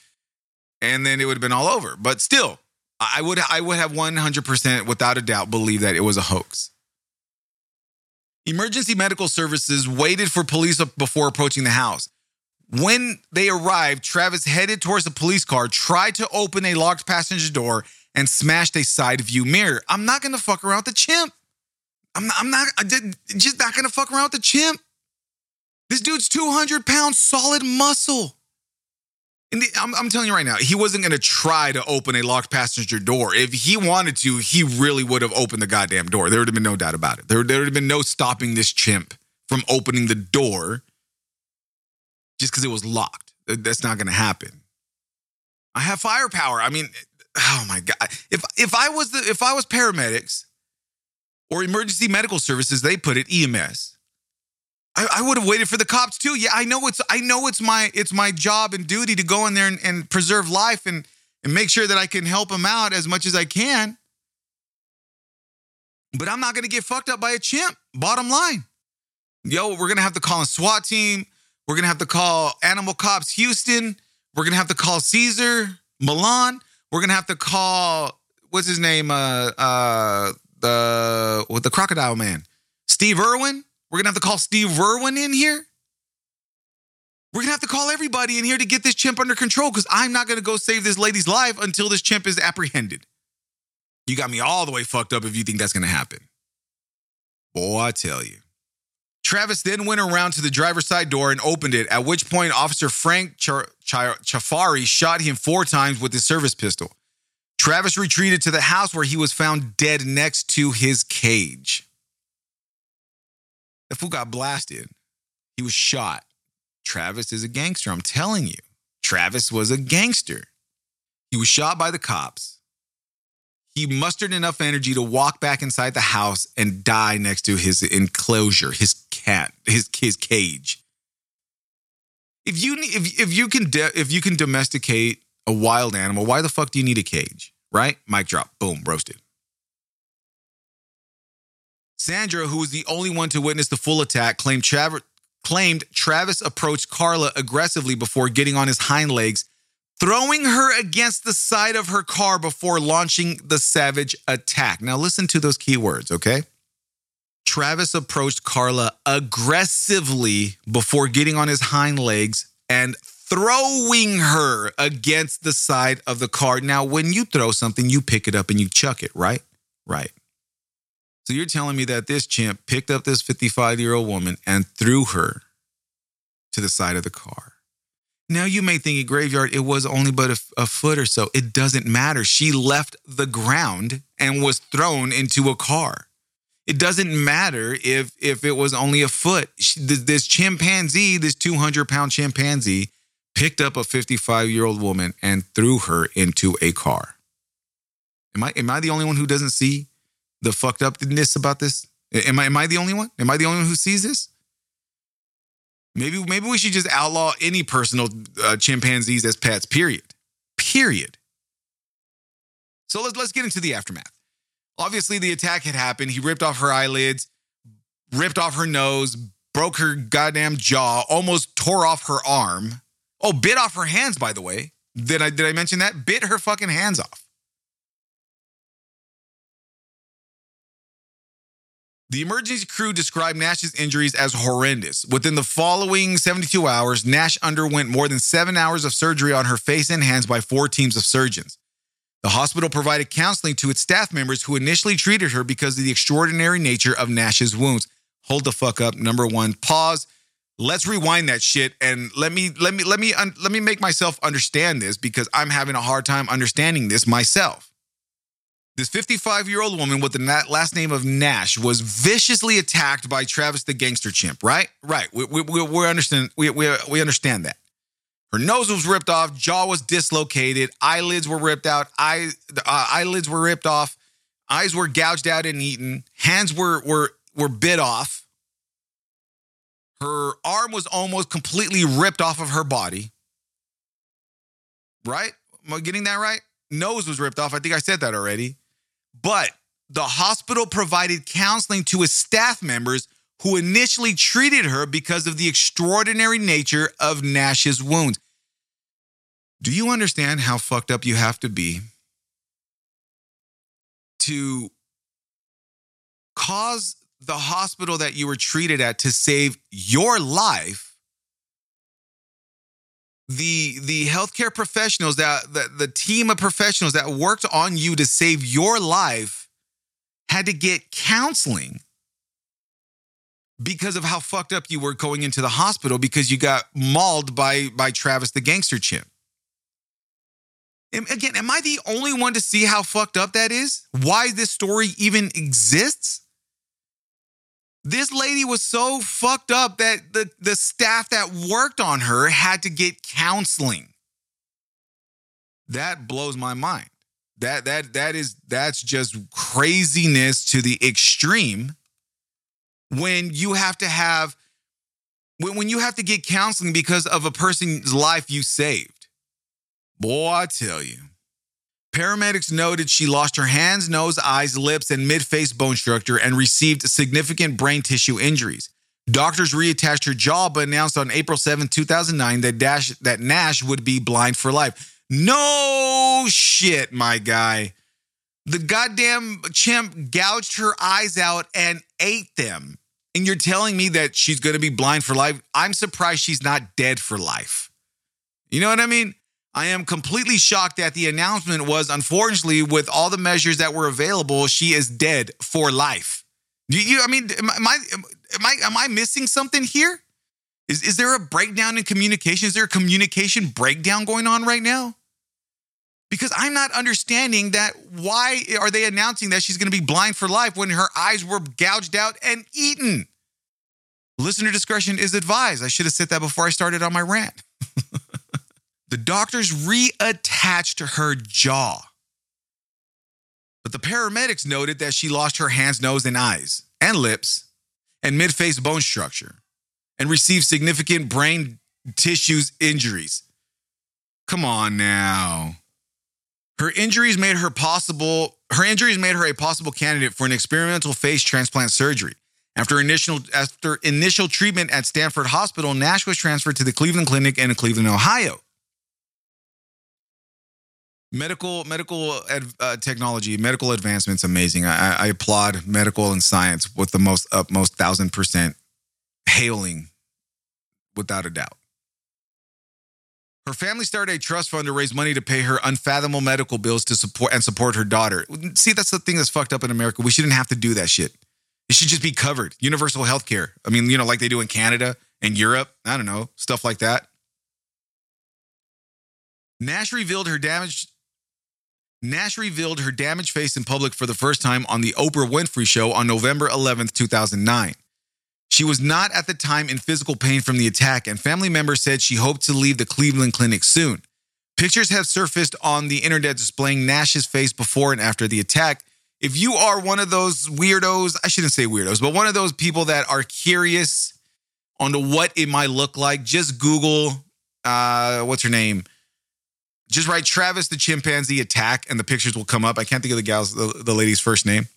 and then it would have been all over. But still, I would I would have 100% without a doubt believe that it was a hoax. Emergency medical services waited for police before approaching the house. When they arrived, Travis headed towards the police car, tried to open a locked passenger door, and smashed a side view mirror. I'm not gonna fuck around with the chimp. I'm not, I'm not I did, just not gonna fuck around with the chimp. This dude's 200 pounds solid muscle. And the, I'm, I'm telling you right now, he wasn't going to try to open a locked passenger door. If he wanted to, he really would have opened the goddamn door. There would have been no doubt about it. There, there would have been no stopping this chimp from opening the door just because it was locked. That's not going to happen. I have firepower. I mean, oh my god! If if I was the if I was paramedics or emergency medical services, they put it EMS. I, I would have waited for the cops too. Yeah, I know it's I know it's my it's my job and duty to go in there and, and preserve life and and make sure that I can help them out as much as I can. But I'm not gonna get fucked up by a chimp. Bottom line. Yo, we're gonna have to call a SWAT team. We're gonna have to call Animal Cops Houston. We're gonna have to call Cesar Millan. We're gonna have to call what's his name? Uh uh the with the crocodile man. Steve Irwin. We're to have to call Steve Irwin in here. We're to have to call everybody in here to get this chimp under control because I'm not to go save this lady's life until this chimp is apprehended. You got me all the way fucked up if you think that's to happen. Boy, I tell you. Travis then went around to the driver's side door and opened it, at which point Officer Frank Chiafari shot him four times with his service pistol. Travis retreated to the house where he was found dead next to his cage. The fool got blasted. He was shot. Travis is a gangster. I'm telling you. Travis was a gangster. He was shot by the cops. He mustered enough energy to walk back inside the house and die next to his enclosure, his cat, his his cage. If you if if you can de- if you can domesticate a wild animal, why the fuck do you need a cage? Right? Mic drop. Boom, roasted. Sandra, who was the only one to witness the full attack, claimed Travis, claimed Travis approached Carla aggressively before getting on his hind legs, throwing her against the side of her car before launching the savage attack. Now, listen to those keywords, okay? Travis approached Carla aggressively before getting on his hind legs and throwing her against the side of the car. Now, when you throw something, you pick it up and you chuck it, right? Right. So you're telling me that this chimp picked up this 55 year old woman and threw her to the side of the car. Now you may think a graveyard, it was only but a, a, foot or so. It doesn't matter. She left the ground and was thrown into a car. It doesn't matter if if it was only a foot. She, this chimpanzee, this 200 pound chimpanzee, picked up a 55 year old woman and threw her into a car. Am I am I the only one who doesn't see the fucked upness about this? Am I am I the only one? Am I the only one who sees this? Maybe maybe we should just outlaw any personal uh, chimpanzees as pets. Period. Period. So let's let's get into the aftermath. Obviously, the attack had happened. He ripped off her eyelids, ripped off her nose, broke her goddamn jaw, almost tore off her arm. Oh, bit off her hands. By the way, did I did I mention that? Bit her fucking hands off. The emergency crew described Nash's injuries as horrendous. Within the following 72 hours, Nash underwent more than seven hours of surgery on her face and hands by four teams of surgeons. The hospital provided counseling to its staff members who initially treated her because of the extraordinary nature of Nash's wounds. Hold the fuck up. Number one, pause. Let's rewind that shit and let me let me let me let me make myself understand this because I'm having a hard time understanding this myself. This 55 year old woman with the last name of Nash was viciously attacked by Travis the gangster chimp, right? Right. We, we, we, we understand, we, we, we understand that. Her nose was ripped off, jaw was dislocated, eyelids were ripped out, eye, uh, eyelids were ripped off, eyes were gouged out and eaten, hands were, were, were bit off. Her arm was almost completely ripped off of her body. Right? Am I getting that right? Nose was ripped off. I think I said that already. But the hospital provided counseling to its staff members who initially treated her because of the extraordinary nature of Nash's wounds. Do you understand how fucked up you have to be to cause the hospital that you were treated at to save your life the the healthcare professionals that the, the team of professionals that worked on you to save your life had to get counseling because of how fucked up you were going into the hospital because you got mauled by by Travis the gangster chimp. Again, am I the only one to see how fucked up that is? Why this story even exists? This lady was so fucked up that the, the staff that worked on her had to get counseling. That blows my mind. That that that is that's just craziness to the extreme when you have to have when, when you have to get counseling because of a person's life you saved. Boy, I tell you. Paramedics noted she lost her hands, nose, eyes, lips, and mid face bone structure and received significant brain tissue injuries. Doctors reattached her jaw, but announced on April 7, 2009, that, Dash, that Nash would be blind for life. No shit, my guy. The goddamn chimp gouged her eyes out and ate them. And you're telling me that she's going to be blind for life? I'm surprised she's not dead for life. You know what I mean? I am completely shocked that the announcement was unfortunately, with all the measures that were available, she is dead for life. You, you I mean, am, am I am I am I missing something here? Is is there a breakdown in communication? Is there a communication breakdown going on right now? Because I'm not understanding that why are they announcing that she's going to be blind for life when her eyes were gouged out and eaten? Listener discretion is advised. I should have said that before I started on my rant. The doctors reattached her jaw. But the paramedics noted that she lost her hands, nose, and eyes, and lips, and mid face bone structure, and received significant brain tissues injuries. Come on now. Her injuries made her possible, her injuries made her a possible candidate for an experimental face transplant surgery. After initial, after initial treatment at Stamford Hospital, Nash was transferred to the Cleveland Clinic in Cleveland, Ohio medical medical uh, technology medical advancements amazing. I, I, applaud medical and science with the most utmost thousand percent hailing without a doubt. Her family started a trust fund to raise money to pay her unfathomable medical bills to support and support her daughter. See that's the thing that's fucked up in america. We shouldn't have to do that shit. It should just be covered. Universal health care i mean you know like they do in canada and europe. I don't know stuff like that. Nash revealed her damaged Nash revealed her damaged face in public for the first time on the Oprah Winfrey Show on November 11, 2009. She was not at the time in physical pain from the attack, and family members said she hoped to leave the Cleveland Clinic soon. Pictures have surfaced on the internet displaying Nash's face before and after the attack. If you are one of those weirdos, I shouldn't say weirdos, but one of those people that are curious on what it might look like, just Google, uh, what's her name? Just write Travis the chimpanzee attack and the pictures will come up. I can't think of the gal's the, the lady's first name.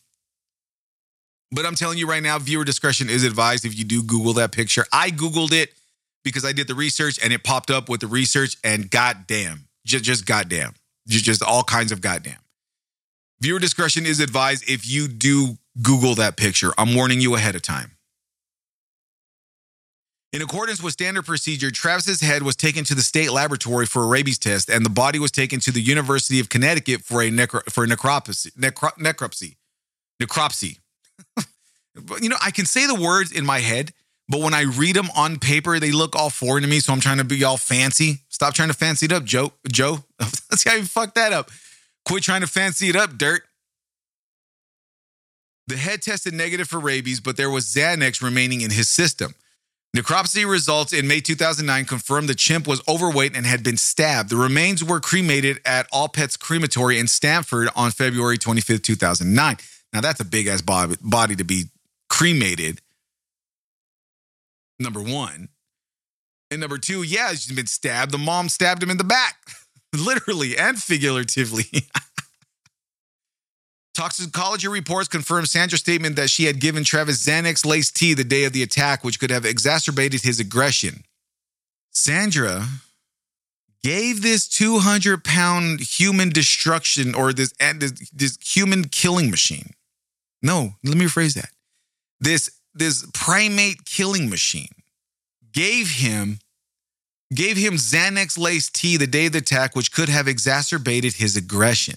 But I'm telling you right now, viewer discretion is advised if you do Google that picture. I Googled it because I did the research and it popped up with the research, and goddamn, just, just goddamn, just, just all kinds of goddamn. Viewer discretion is advised if you do Google that picture. I'm warning you ahead of time. In accordance with standard procedure, Travis's head was taken to the state laboratory for a rabies test, and the body was taken to the University of Connecticut for a necro- for a necropsy. Necro- necropsy. Necropsy. you know, I can say the words in my head, but when I read them on paper, they look all foreign to me. So I'm trying to be all fancy. Stop trying to fancy it up, Joe. Joe. See how you fuck that up. Quit trying to fancy it up, dirt. The head tested negative for rabies, but there was Xanax remaining in his system. Necropsy results in May 2009 confirmed the chimp was overweight and had been stabbed. The remains were cremated at All Pets Crematory in Stamford on February 25th, 2009. Now, that's a big ass body to be cremated. Number one. And number two, yeah, she's been stabbed. The mom stabbed him in the back, literally and figuratively. Toxicology reports confirmed Sandra's statement that she had given Travis Xanax laced tea the day of the attack, which could have exacerbated his aggression. Sandra gave this 200 pound human destruction or this, this, this human killing machine. No, let me rephrase that. This, this primate killing machine gave him gave him Xanax laced tea the day of the attack, which could have exacerbated his aggression.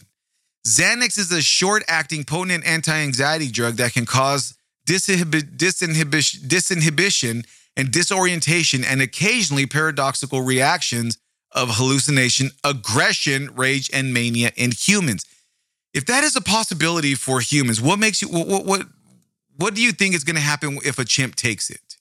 Xanax is a short acting, potent anti anxiety drug that can cause disinhibi- disinhibition, disinhibition and disorientation and occasionally paradoxical reactions of hallucination, aggression, rage, and mania in humans. If that is a possibility for humans, what makes you what what what do you think is going to happen if a chimp takes it?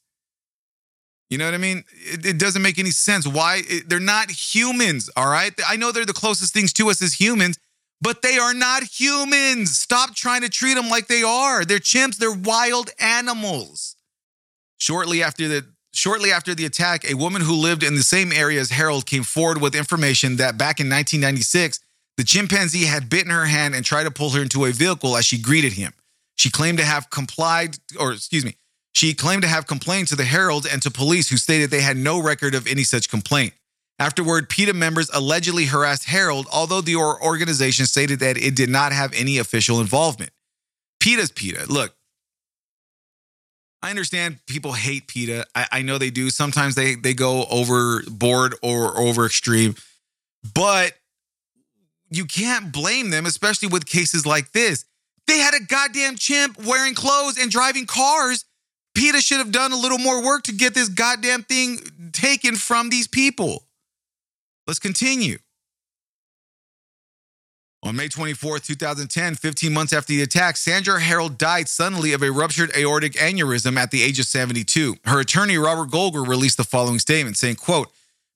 You know what I mean? It, it doesn't make any sense. Why? It, they're not humans, all right? I know they're the closest things to us as humans, but they are not humans. Stop trying to treat them like they are. They're chimps, they're wild animals. Shortly after the Shortly after the attack, a woman who lived in the same area as Herold came forward with information that back in 1996, the chimpanzee had bitten her hand and tried to pull her into a vehicle as she greeted him. She claimed to have complied, or excuse me, she claimed to have complained to the Herold and to police who stated they had no record of any such complaint. Afterward, PETA members allegedly harassed Herold, although the organization stated that it did not have any official involvement. PETA's PETA. Look, I understand people hate PETA. I, I, know they do. Sometimes they they go overboard or over extreme, but you can't blame them, especially with cases like this. They had a goddamn chimp wearing clothes and driving cars. PETA should have done a little more work to get this goddamn thing taken from these people. Let's continue. On May 24, 2010, 15 months after the attack, Sandra Herold died suddenly of a ruptured aortic aneurysm at the age of 72. Her attorney, Robert Golger, released the following statement saying, quote,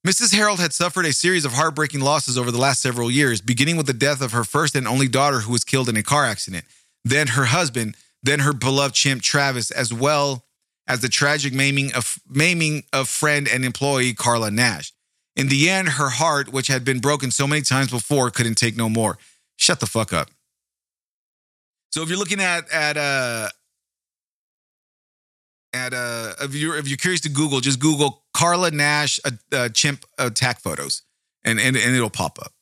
Mrs. Herold had suffered a series of heartbreaking losses over the last several years, beginning with the death of her first and only daughter who was killed in a car accident, then her husband, then her beloved chimp Travis, as well as the tragic maiming of, maiming of friend and employee Carla Nash. In the end, her heart, which had been broken so many times before, couldn't take no more. Shut the fuck up. So if you're looking at at uh at uh if you're if you're curious to Google, just Google Carla Nash uh, uh, chimp attack photos, and, and and it'll pop up.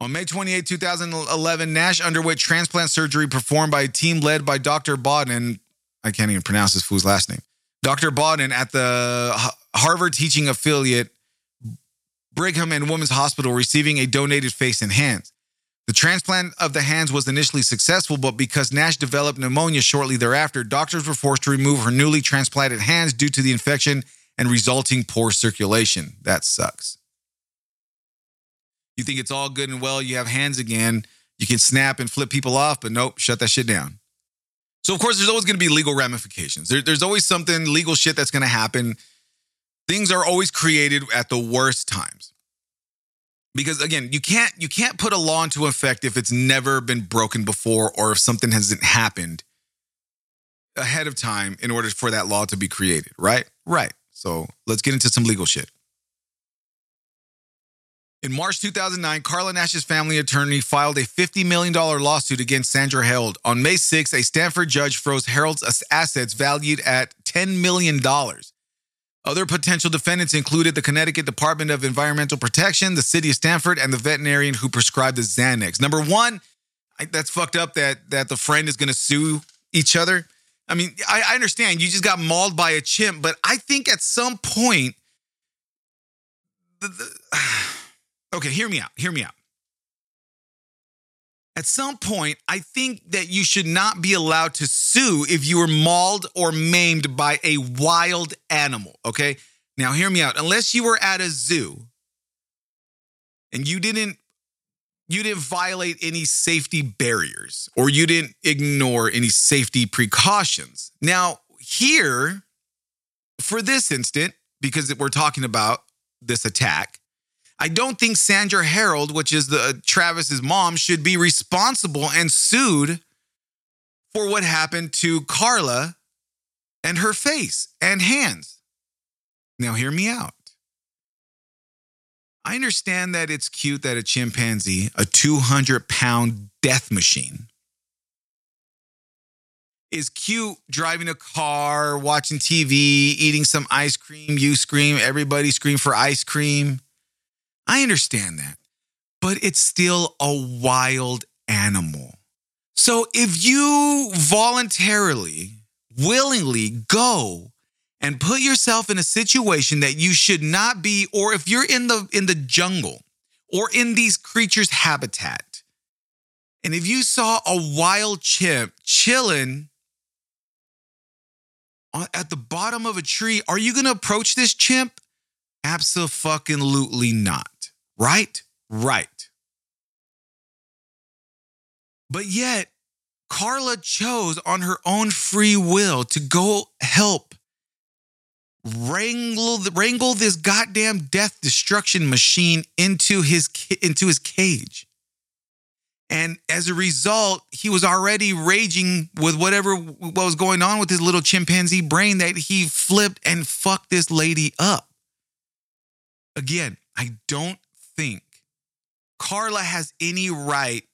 On May 28, 2011, Nash underwent transplant surgery performed by a team led by Dr. Bodden. I can't even pronounce this fool's last name. Dr. Bodden at the Harvard teaching affiliate Brigham and Women's Hospital receiving a donated face and hands. The transplant of the hands was initially successful, but because Nash developed pneumonia shortly thereafter, doctors were forced to remove her newly transplanted hands due to the infection and resulting poor circulation. That sucks. You think it's all good and well, you have hands again, you can snap and flip people off, but nope, shut that shit down. So, of course, there's always going to be legal ramifications. There, there's always something legal shit that's going to happen things are always created at the worst times because again you can't you can't put a law into effect if it's never been broken before or if something hasn't happened ahead of time in order for that law to be created right right so let's get into some legal shit in March 2009, Carla Nash's family attorney filed a $50 million lawsuit against Sandra Herold. On May 6, a Stamford judge froze Herold's assets valued at $10 million. Other potential defendants included the Connecticut Department of Environmental Protection, the city of Stamford, and the veterinarian who prescribed the Xanax. Number one, I, that's fucked up that that the friend is going to sue each other. I mean, I, I understand you just got mauled by a chimp, but I think at some point, the, the, okay, hear me out. Hear me out at some point, I think that you should not be allowed to sue if you were mauled or maimed by a wild animal. Okay. Now, hear me out. Unless you were at a zoo and you didn't you didn't violate any safety barriers or you didn't ignore any safety precautions. Now, here, for this instant, because we're talking about this attack, I don't think Sandra Herold, which is the uh, Travis's mom, should be responsible and sued for what happened to Carla and her face and hands. Now, hear me out. I understand that it's cute that a chimpanzee, a 200 pound death machine, is cute driving a car, watching TV, eating some ice cream. You scream, everybody scream for ice cream I understand that, but it's still a wild animal. So if you voluntarily, willingly go and put yourself in a situation that you should not be, or if you're in the in the jungle or in these creatures' habitat, and if you saw a wild chimp chilling at the bottom of a tree, are you gonna approach this chimp? Absolutely not. Right? Right. But yet, Carla chose on her own free will to go help wrangle wrangle this goddamn death destruction machine into his into his cage. And as a result, he was already raging with whatever what was going on with his little chimpanzee brain that he flipped and fucked this lady up. Again, I don't think Carla has any right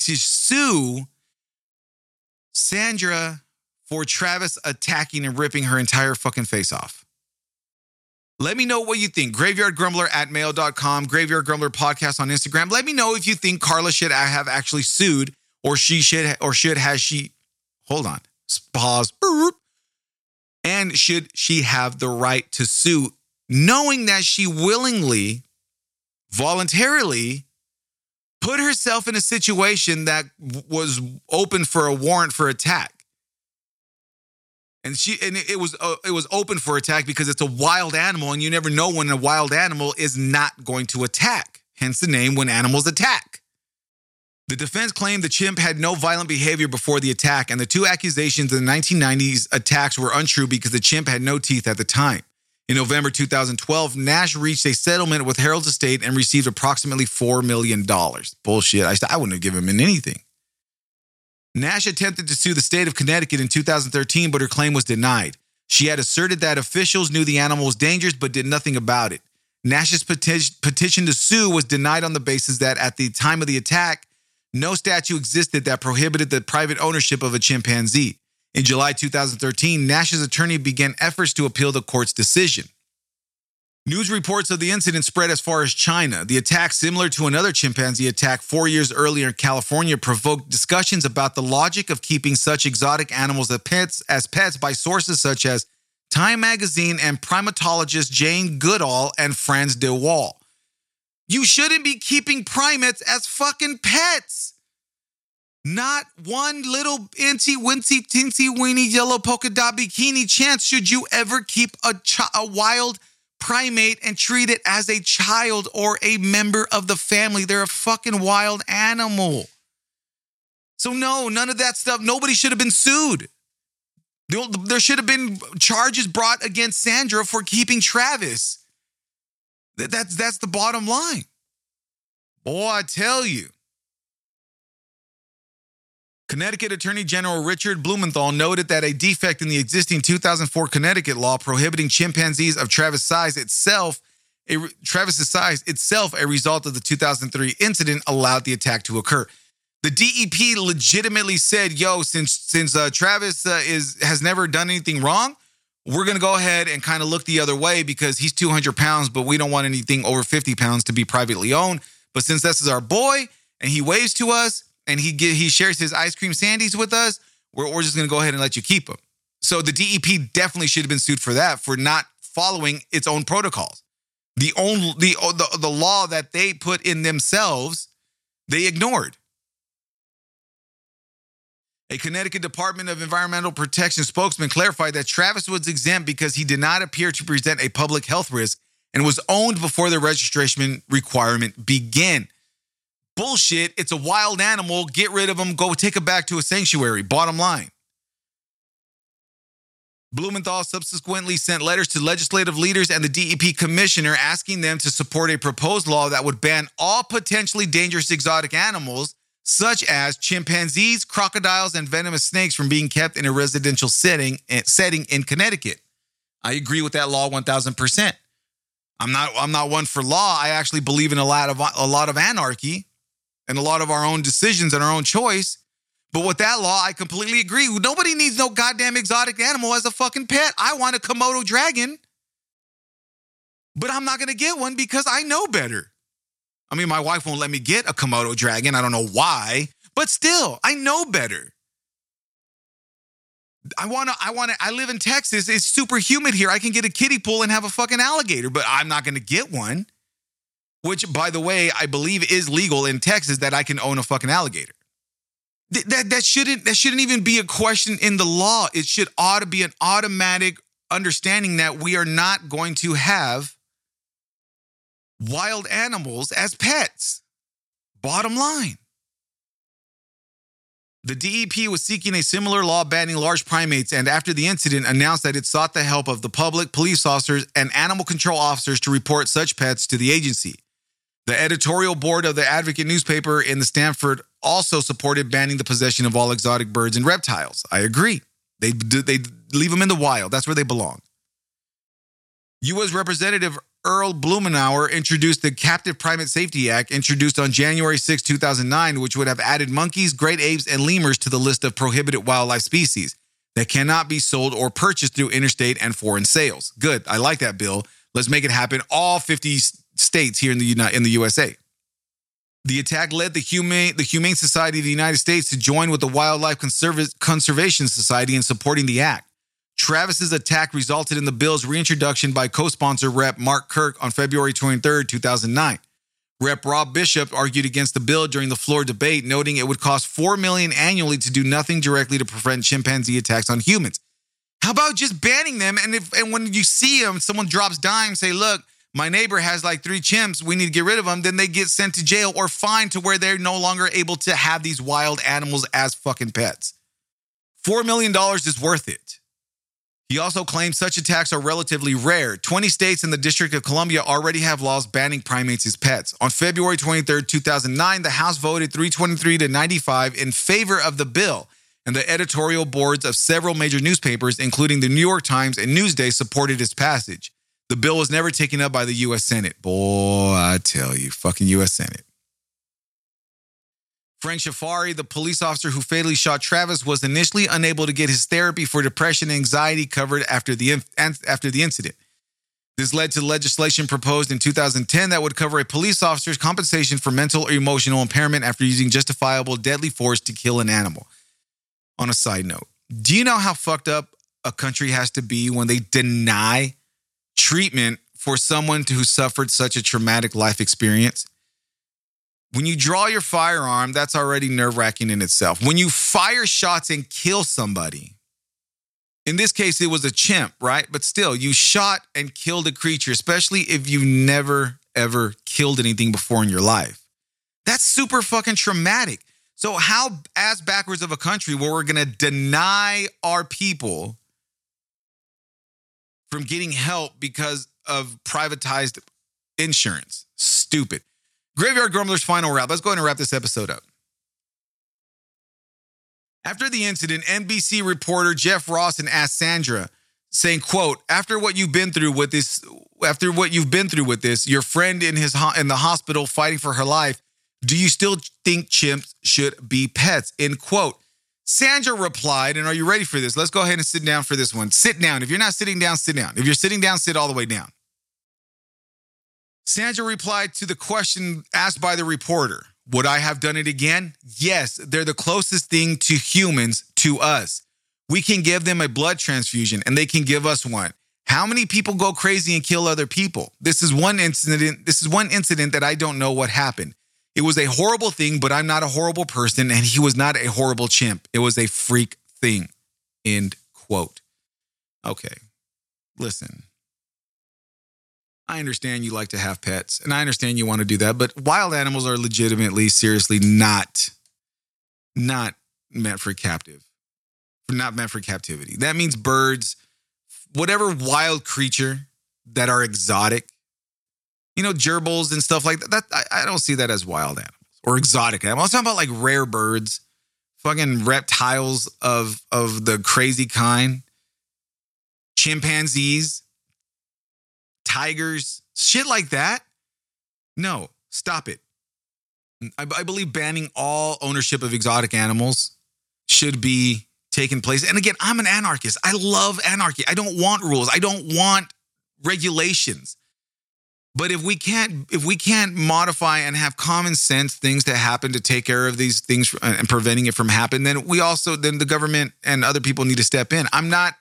to sue Sandra for Travis attacking and ripping her entire fucking face off. Let me know what you think. Graveyard Grumbler at mail.com, Graveyard Grumbler podcast on Instagram. Let me know if you think Carla should have actually sued or she should or should has she hold on. Pause. And should she have the right to sue knowing that she willingly voluntarily put herself in a situation that was open for a warrant for attack. And she and it was uh, it was open for attack because it's a wild animal and you never know when a wild animal is not going to attack. Hence the name when animals attack. The defense claimed the chimp had no violent behavior before the attack and the two accusations in the 1990s attacks were untrue because the chimp had no teeth at the time. In November 2012, Nash reached a settlement with Herold's estate and received approximately $4 million. Bullshit. I, I wouldn't have given him anything. Nash attempted to sue the state of Connecticut in 2013, but her claim was denied. She had asserted that officials knew the animal was dangerous but did nothing about it. Nash's petition to sue was denied on the basis that at the time of the attack, no statute existed that prohibited the private ownership of a chimpanzee. In July 2013, Nash's attorney began efforts to appeal the court's decision. News reports of the incident spread as far as China. The attack, similar to another chimpanzee attack four years earlier in California, provoked discussions about the logic of keeping such exotic animals as pets, as pets by sources such as Time magazine and primatologist Jane Goodall and Frans de Waal. You shouldn't be keeping primates as fucking pets. Not one little incy wincy tinsy weeny yellow polka dot bikini chance should you ever keep a, a wild primate and treat it as a child or a member of the family. They're a fucking wild animal. So, no, none of that stuff. Nobody should have been sued. There should have been charges brought against Sandra for keeping Travis. That's, that's the bottom line. Boy, I tell you. Connecticut Attorney General Richard Blumenthal noted that a defect in the existing 2004 Connecticut law prohibiting chimpanzees of Travis size itself, a, Travis's size itself, a result of the 2003 incident, allowed the attack to occur. The DEP legitimately said, "Yo, since since uh, Travis uh, is has never done anything wrong, we're gonna go ahead and kind of look the other way because he's 200 pounds, but we don't want anything over 50 pounds to be privately owned. But since this is our boy and he waves to us." And he get, he shares his ice cream sandies with us, we're, we're just going to go ahead and let you keep them. So the DEP definitely should have been sued for that for not following its own protocols. The only the, oh, the the law that they put in themselves, they ignored. A Connecticut Department of Environmental Protection spokesman clarified that Travis was exempt because he did not appear to present a public health risk and was owned before the registration requirement began. Bullshit. It's a wild animal. Get rid of them. Go take it back to a sanctuary. Bottom line. Blumenthal subsequently sent letters to legislative leaders and the DEP commissioner asking them to support a proposed law that would ban all potentially dangerous exotic animals, such as chimpanzees, crocodiles, and venomous snakes, from being kept in a residential setting, eh, setting in Connecticut. I agree with that law 1000%. I'm not I'm not one for law. I actually believe in a lot of a lot of anarchy and a lot of our own decisions and our own choice. But with that law, I completely agree. Nobody needs no goddamn exotic animal as a fucking pet. I want a Komodo dragon, but I'm not to get one because I know better. I mean, my wife won't let me get a Komodo dragon. I don't know why, but still, I know better. I want to, I want to, I live in Texas. It's super humid here. I can get a kiddie pool and have a fucking alligator, but I'm not to get one. Which, by the way, I believe is legal in Texas that I can own a fucking alligator. Th- that, that shouldn't, that shouldn't even be a question in the law. It should ought to be an automatic understanding that we are not going to have wild animals as pets. Bottom line. The DEP was seeking a similar law banning large primates, and after the incident, announced that it sought the help of the public, police officers, and animal control officers to report such pets to the agency. The editorial board of the Advocate newspaper in the Stamford also supported banning the possession of all exotic birds and reptiles. I agree. They, they leave them in the wild. That's where they belong. U.S. Representative Earl Blumenauer introduced the Captive Primate Safety Act, introduced on January 6, 2009, which would have added monkeys, great apes, and lemurs to the list of prohibited wildlife species that cannot be sold or purchased through interstate and foreign sales. Good. I like that bill. Let's make it happen. All 50 states here in the, United, in the USA. The attack led the Humane, the Humane Society of the United States to join with the Wildlife Conserv- Conservation Society in supporting the act. Travis's attack resulted in the bill's reintroduction by co-sponsor Rep. Mark Kirk on February 23, 2009. Rep. Rob Bishop argued against the bill during the floor debate, noting it would cost 4 million annually to do nothing directly to prevent chimpanzee attacks on humans. How about just banning them? And if and when you see them, someone drops dime, say, look, my neighbor has like three chimps, we need to get rid of them, then they get sent to jail or fined to where they're no longer able to have these wild animals as fucking pets. $4 million is worth it. He also claims such attacks are relatively rare. 20 states and the District of Columbia already have laws banning primates as pets. On February 23, 2009, the House voted 323 to 95 in favor of the bill, and the editorial boards of several major newspapers, including the New York Times and Newsday, supported its passage. The bill was never taken up by the U.S. Senate. Boy, I tell you, fucking U.S. Senate. Frank Chiafari, the police officer who fatally shot Travis, was initially unable to get his therapy for depression and anxiety covered after the, after the incident. This led to legislation proposed in 2010 that would cover a police officer's compensation for mental or emotional impairment after using justifiable deadly force to kill an animal. On a side note, do you know how fucked up a country has to be when they deny treatment for someone who suffered such a traumatic life experience? When you draw your firearm, that's already nerve wracking in itself. When you fire shots and kill somebody, in this case, it was a chimp, right? But still, you shot and killed a creature, especially if you never, ever killed anything before in your life. That's super fucking traumatic. So, how as backwards of a country where we're gonna deny our people from getting help because of privatized insurance? Stupid. Graveyard Grumbler's final wrap. Let's go ahead and wrap this episode up. After the incident, NBC reporter Jeff Rossen asked Sandra, saying, quote, after what you've been through with this, after what you've been through with this, your friend in his ho- in the hospital fighting for her life, do you still think chimps should be pets? End quote. Sandra replied, and are you ready for this? Let's go ahead and sit down for this one. Sit down. If you're not sitting down, sit down. If you're sitting down, sit all the way down. Sandra replied to the question asked by the reporter Would I have done it again? Yes, they're the closest thing to humans to us. We can give them a blood transfusion and they can give us one. How many people go crazy and kill other people? This is one incident. This is one incident that I don't know what happened. It was a horrible thing, but I'm not a horrible person and he was not a horrible chimp. It was a freak thing. End quote. Okay. Listen. I understand you like to have pets and I understand you want to do that, but wild animals are legitimately, seriously not, not meant for captive, not meant for captivity. That means birds, whatever wild creature that are exotic, you know, gerbils and stuff like that. that I, I don't see that as wild animals or exotic animals. I'm talking about like rare birds, fucking reptiles of of the crazy kind, chimpanzees tigers, shit like that. No, stop it. I, I, believe banning all ownership of exotic animals should be taken place. And again, I'm an anarchist. I love anarchy. I don't want rules. I don't want regulations. But if we can't if we can't modify and have common sense things that happen to take care of these things and preventing it from happening, then we also then the government and other people need to step in. I'm not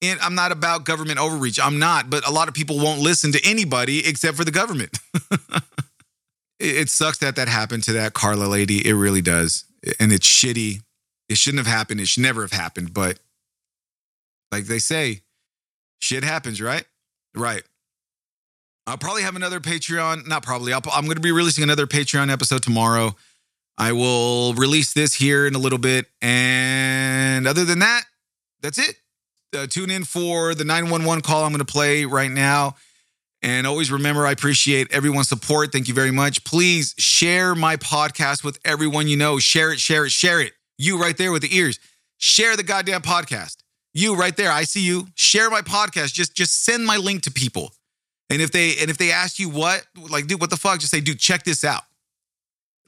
in, I'm not about government overreach. I'm not, but a lot of people won't listen to anybody except for the government. it, it sucks that that happened to that Carla lady. It really does, and it's shitty. It shouldn't have happened. It should never have happened. But like they say, shit happens, right? Right. I'll probably have another Patreon. Not probably. I'll, I'm going to be releasing another Patreon episode tomorrow. I will release this here in a little bit. And other than that, that's it. Uh, tune in for the 911 call I'm going to play right now. And always remember, I appreciate everyone's support. Thank you very much. Please share my podcast with everyone you know. Share it, share it, share it. You right there with the ears. Share the goddamn podcast. You right there. I see you. Share my podcast. Just just send my link to people. And if they and if they ask you what, like, dude, what the fuck? Just say, dude, check this out.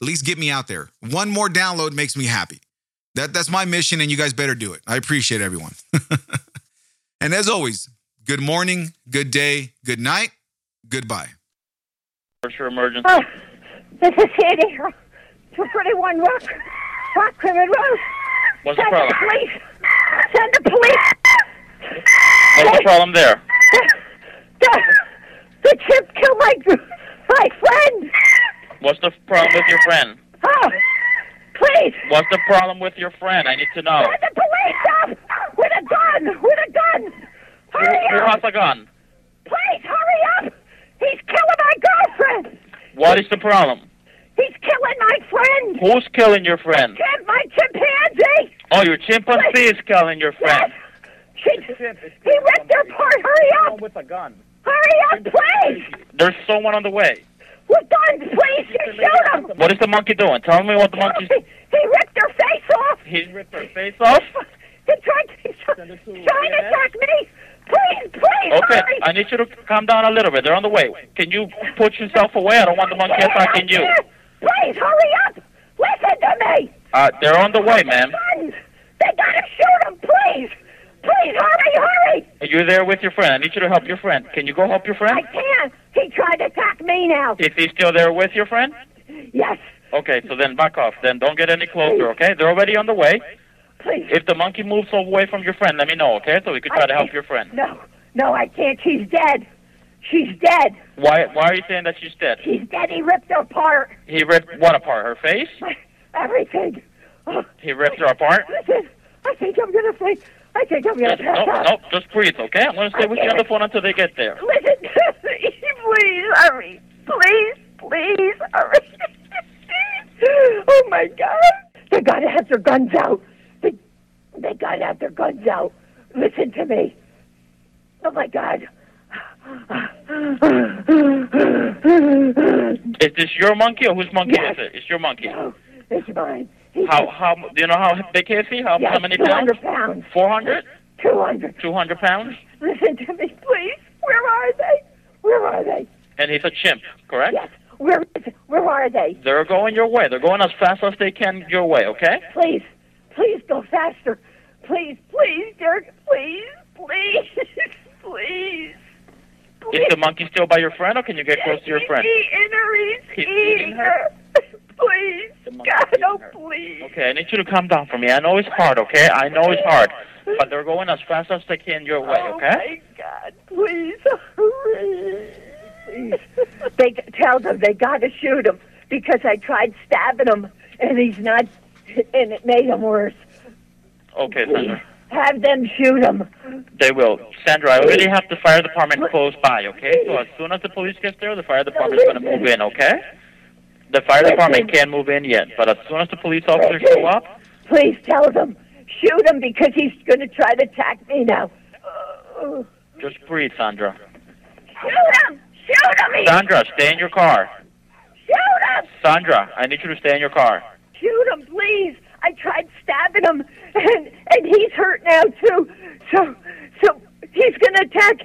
At least get me out there. One more download makes me happy. That that's my mission, and you guys better do it. I appreciate everyone. and as always, good morning, good day, good night, goodbye. Commercial emergency. Oh, this is Sandy. 231 Rock, Rock Rimmon Road. What's the Send problem? the police. Send the police. What's the problem there? The, the chip killed my, my friend. What's the problem with your friend? Oh, please. What's the problem with your friend? I need to know. Send the police up with a gun. With a gun. Hurry Who up. has a gun? Please, hurry up. He's killing my girlfriend. What is the problem? He's killing my friend. Who's killing your friend? Chimp, my chimpanzee. Oh, your chimpanzee is killing your friend. She, he ripped her apart. Hurry up. with a gun. Hurry up, please. There's someone on the way. With guns, please. You shoot him. What is the monkey doing? Tell me what the monkey's. He, he ripped her face off. He ripped her face off. He tried, he's trying to attack me. Please, please, Okay, hurry. I need you to calm down a little bit. They're on the way. Can you put yourself away? I don't want the monkey attacking you. Please, hurry up. Listen to me. Uh, they're on the way, ma'am. They gotta shoot him, please. Please, hurry, hurry. You're there with your friend. I need you to help your friend. Can you go help your friend? I can't. He tried to attack me now. Is he still there with your friend? Yes, Okay, so then back off. Then don't get any closer, okay? They're already on the way. please. If the monkey moves away from your friend, let me know, okay? So we could try to help your friend. No, no, I can't. She's dead. She's dead. Why why are you saying that she's dead? She's dead. He ripped her apart. He ripped what apart? Her face? Everything. He ripped her apart? listen, I think I'm gonna say. I I'm gonna Just, no, out. no, just breathe, okay? I'm going to stay with you on the phone until they get there. Listen to me, please hurry. Please, please hurry. oh my God! They gotta have their guns out. They, they gotta have their guns out. Listen to me. Oh my God. Is this your monkey or whose monkey Yes. is it? It's your monkey. No, it's mine. How how do you know how big is he? How, yes, how many pounds? 200 pounds. 400? 200. 200 pounds? Listen to me, please. Where are they? Where are they? And he's a chimp, correct? Yes. Where is? Where are they? They're going your way. They're going as fast as they can your way, okay? Please, please go faster. Please, please, Dirk. Please, please, please. Is the monkey still by your friend, or can you get close to your friend? He's eating her. He's, eating her. please, God, oh, her. please. Okay, I need you to calm down for me. I know it's hard, okay? I know it's hard. But they're going as fast as they can your way, okay? Oh okay? my God! Please hurry. Please. They tell them they got to shoot him because I tried stabbing him and he's not, and it made him worse. Okay, Sandra. Have them shoot him. They will. Sandra, I already have the fire department close by, okay? So as soon as the police gets there, the fire department's going to move in, okay? The fire department can't move in yet, but as soon as the police officers show up, Please tell them shoot him because he's going to try to attack me now. Just breathe, Sandra. shoot him! Shoot him! Sandra, stay in your car. Shoot him! Sandra, I need you to stay in your car. Shoot him, please! I tried stabbing him, and and he's hurt now too. So so he's gonna attack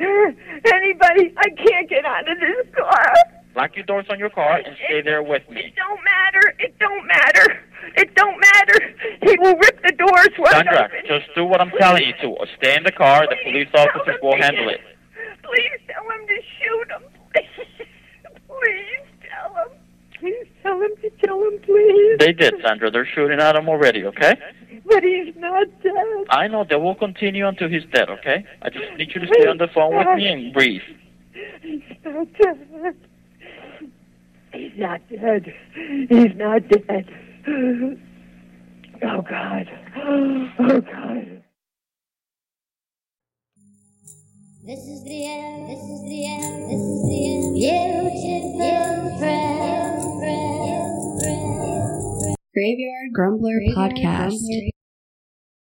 anybody. I can't get out of this car lock your doors on your car, and stay there with me. It don't matter. It don't matter. It don't matter. He will rip the doors wide Sandra, open. just do what I'm Please. telling you to. Stay in the car. Please the police officers will handle it. Please tell him to shoot him. Please. Please tell him. Please tell him to tell him, please. They did, Sandra. They're shooting at him already, okay? But he's not dead. I know. They will continue until he's dead, okay? I just need you to stay on the phone with me and breathe. He's not dead. He's not dead. He's not dead. Oh, God. Oh, God. This is the end. This is the end. This is the end. Beautiful friend. friend, friend, friend. Graveyard Grumbler Podcast.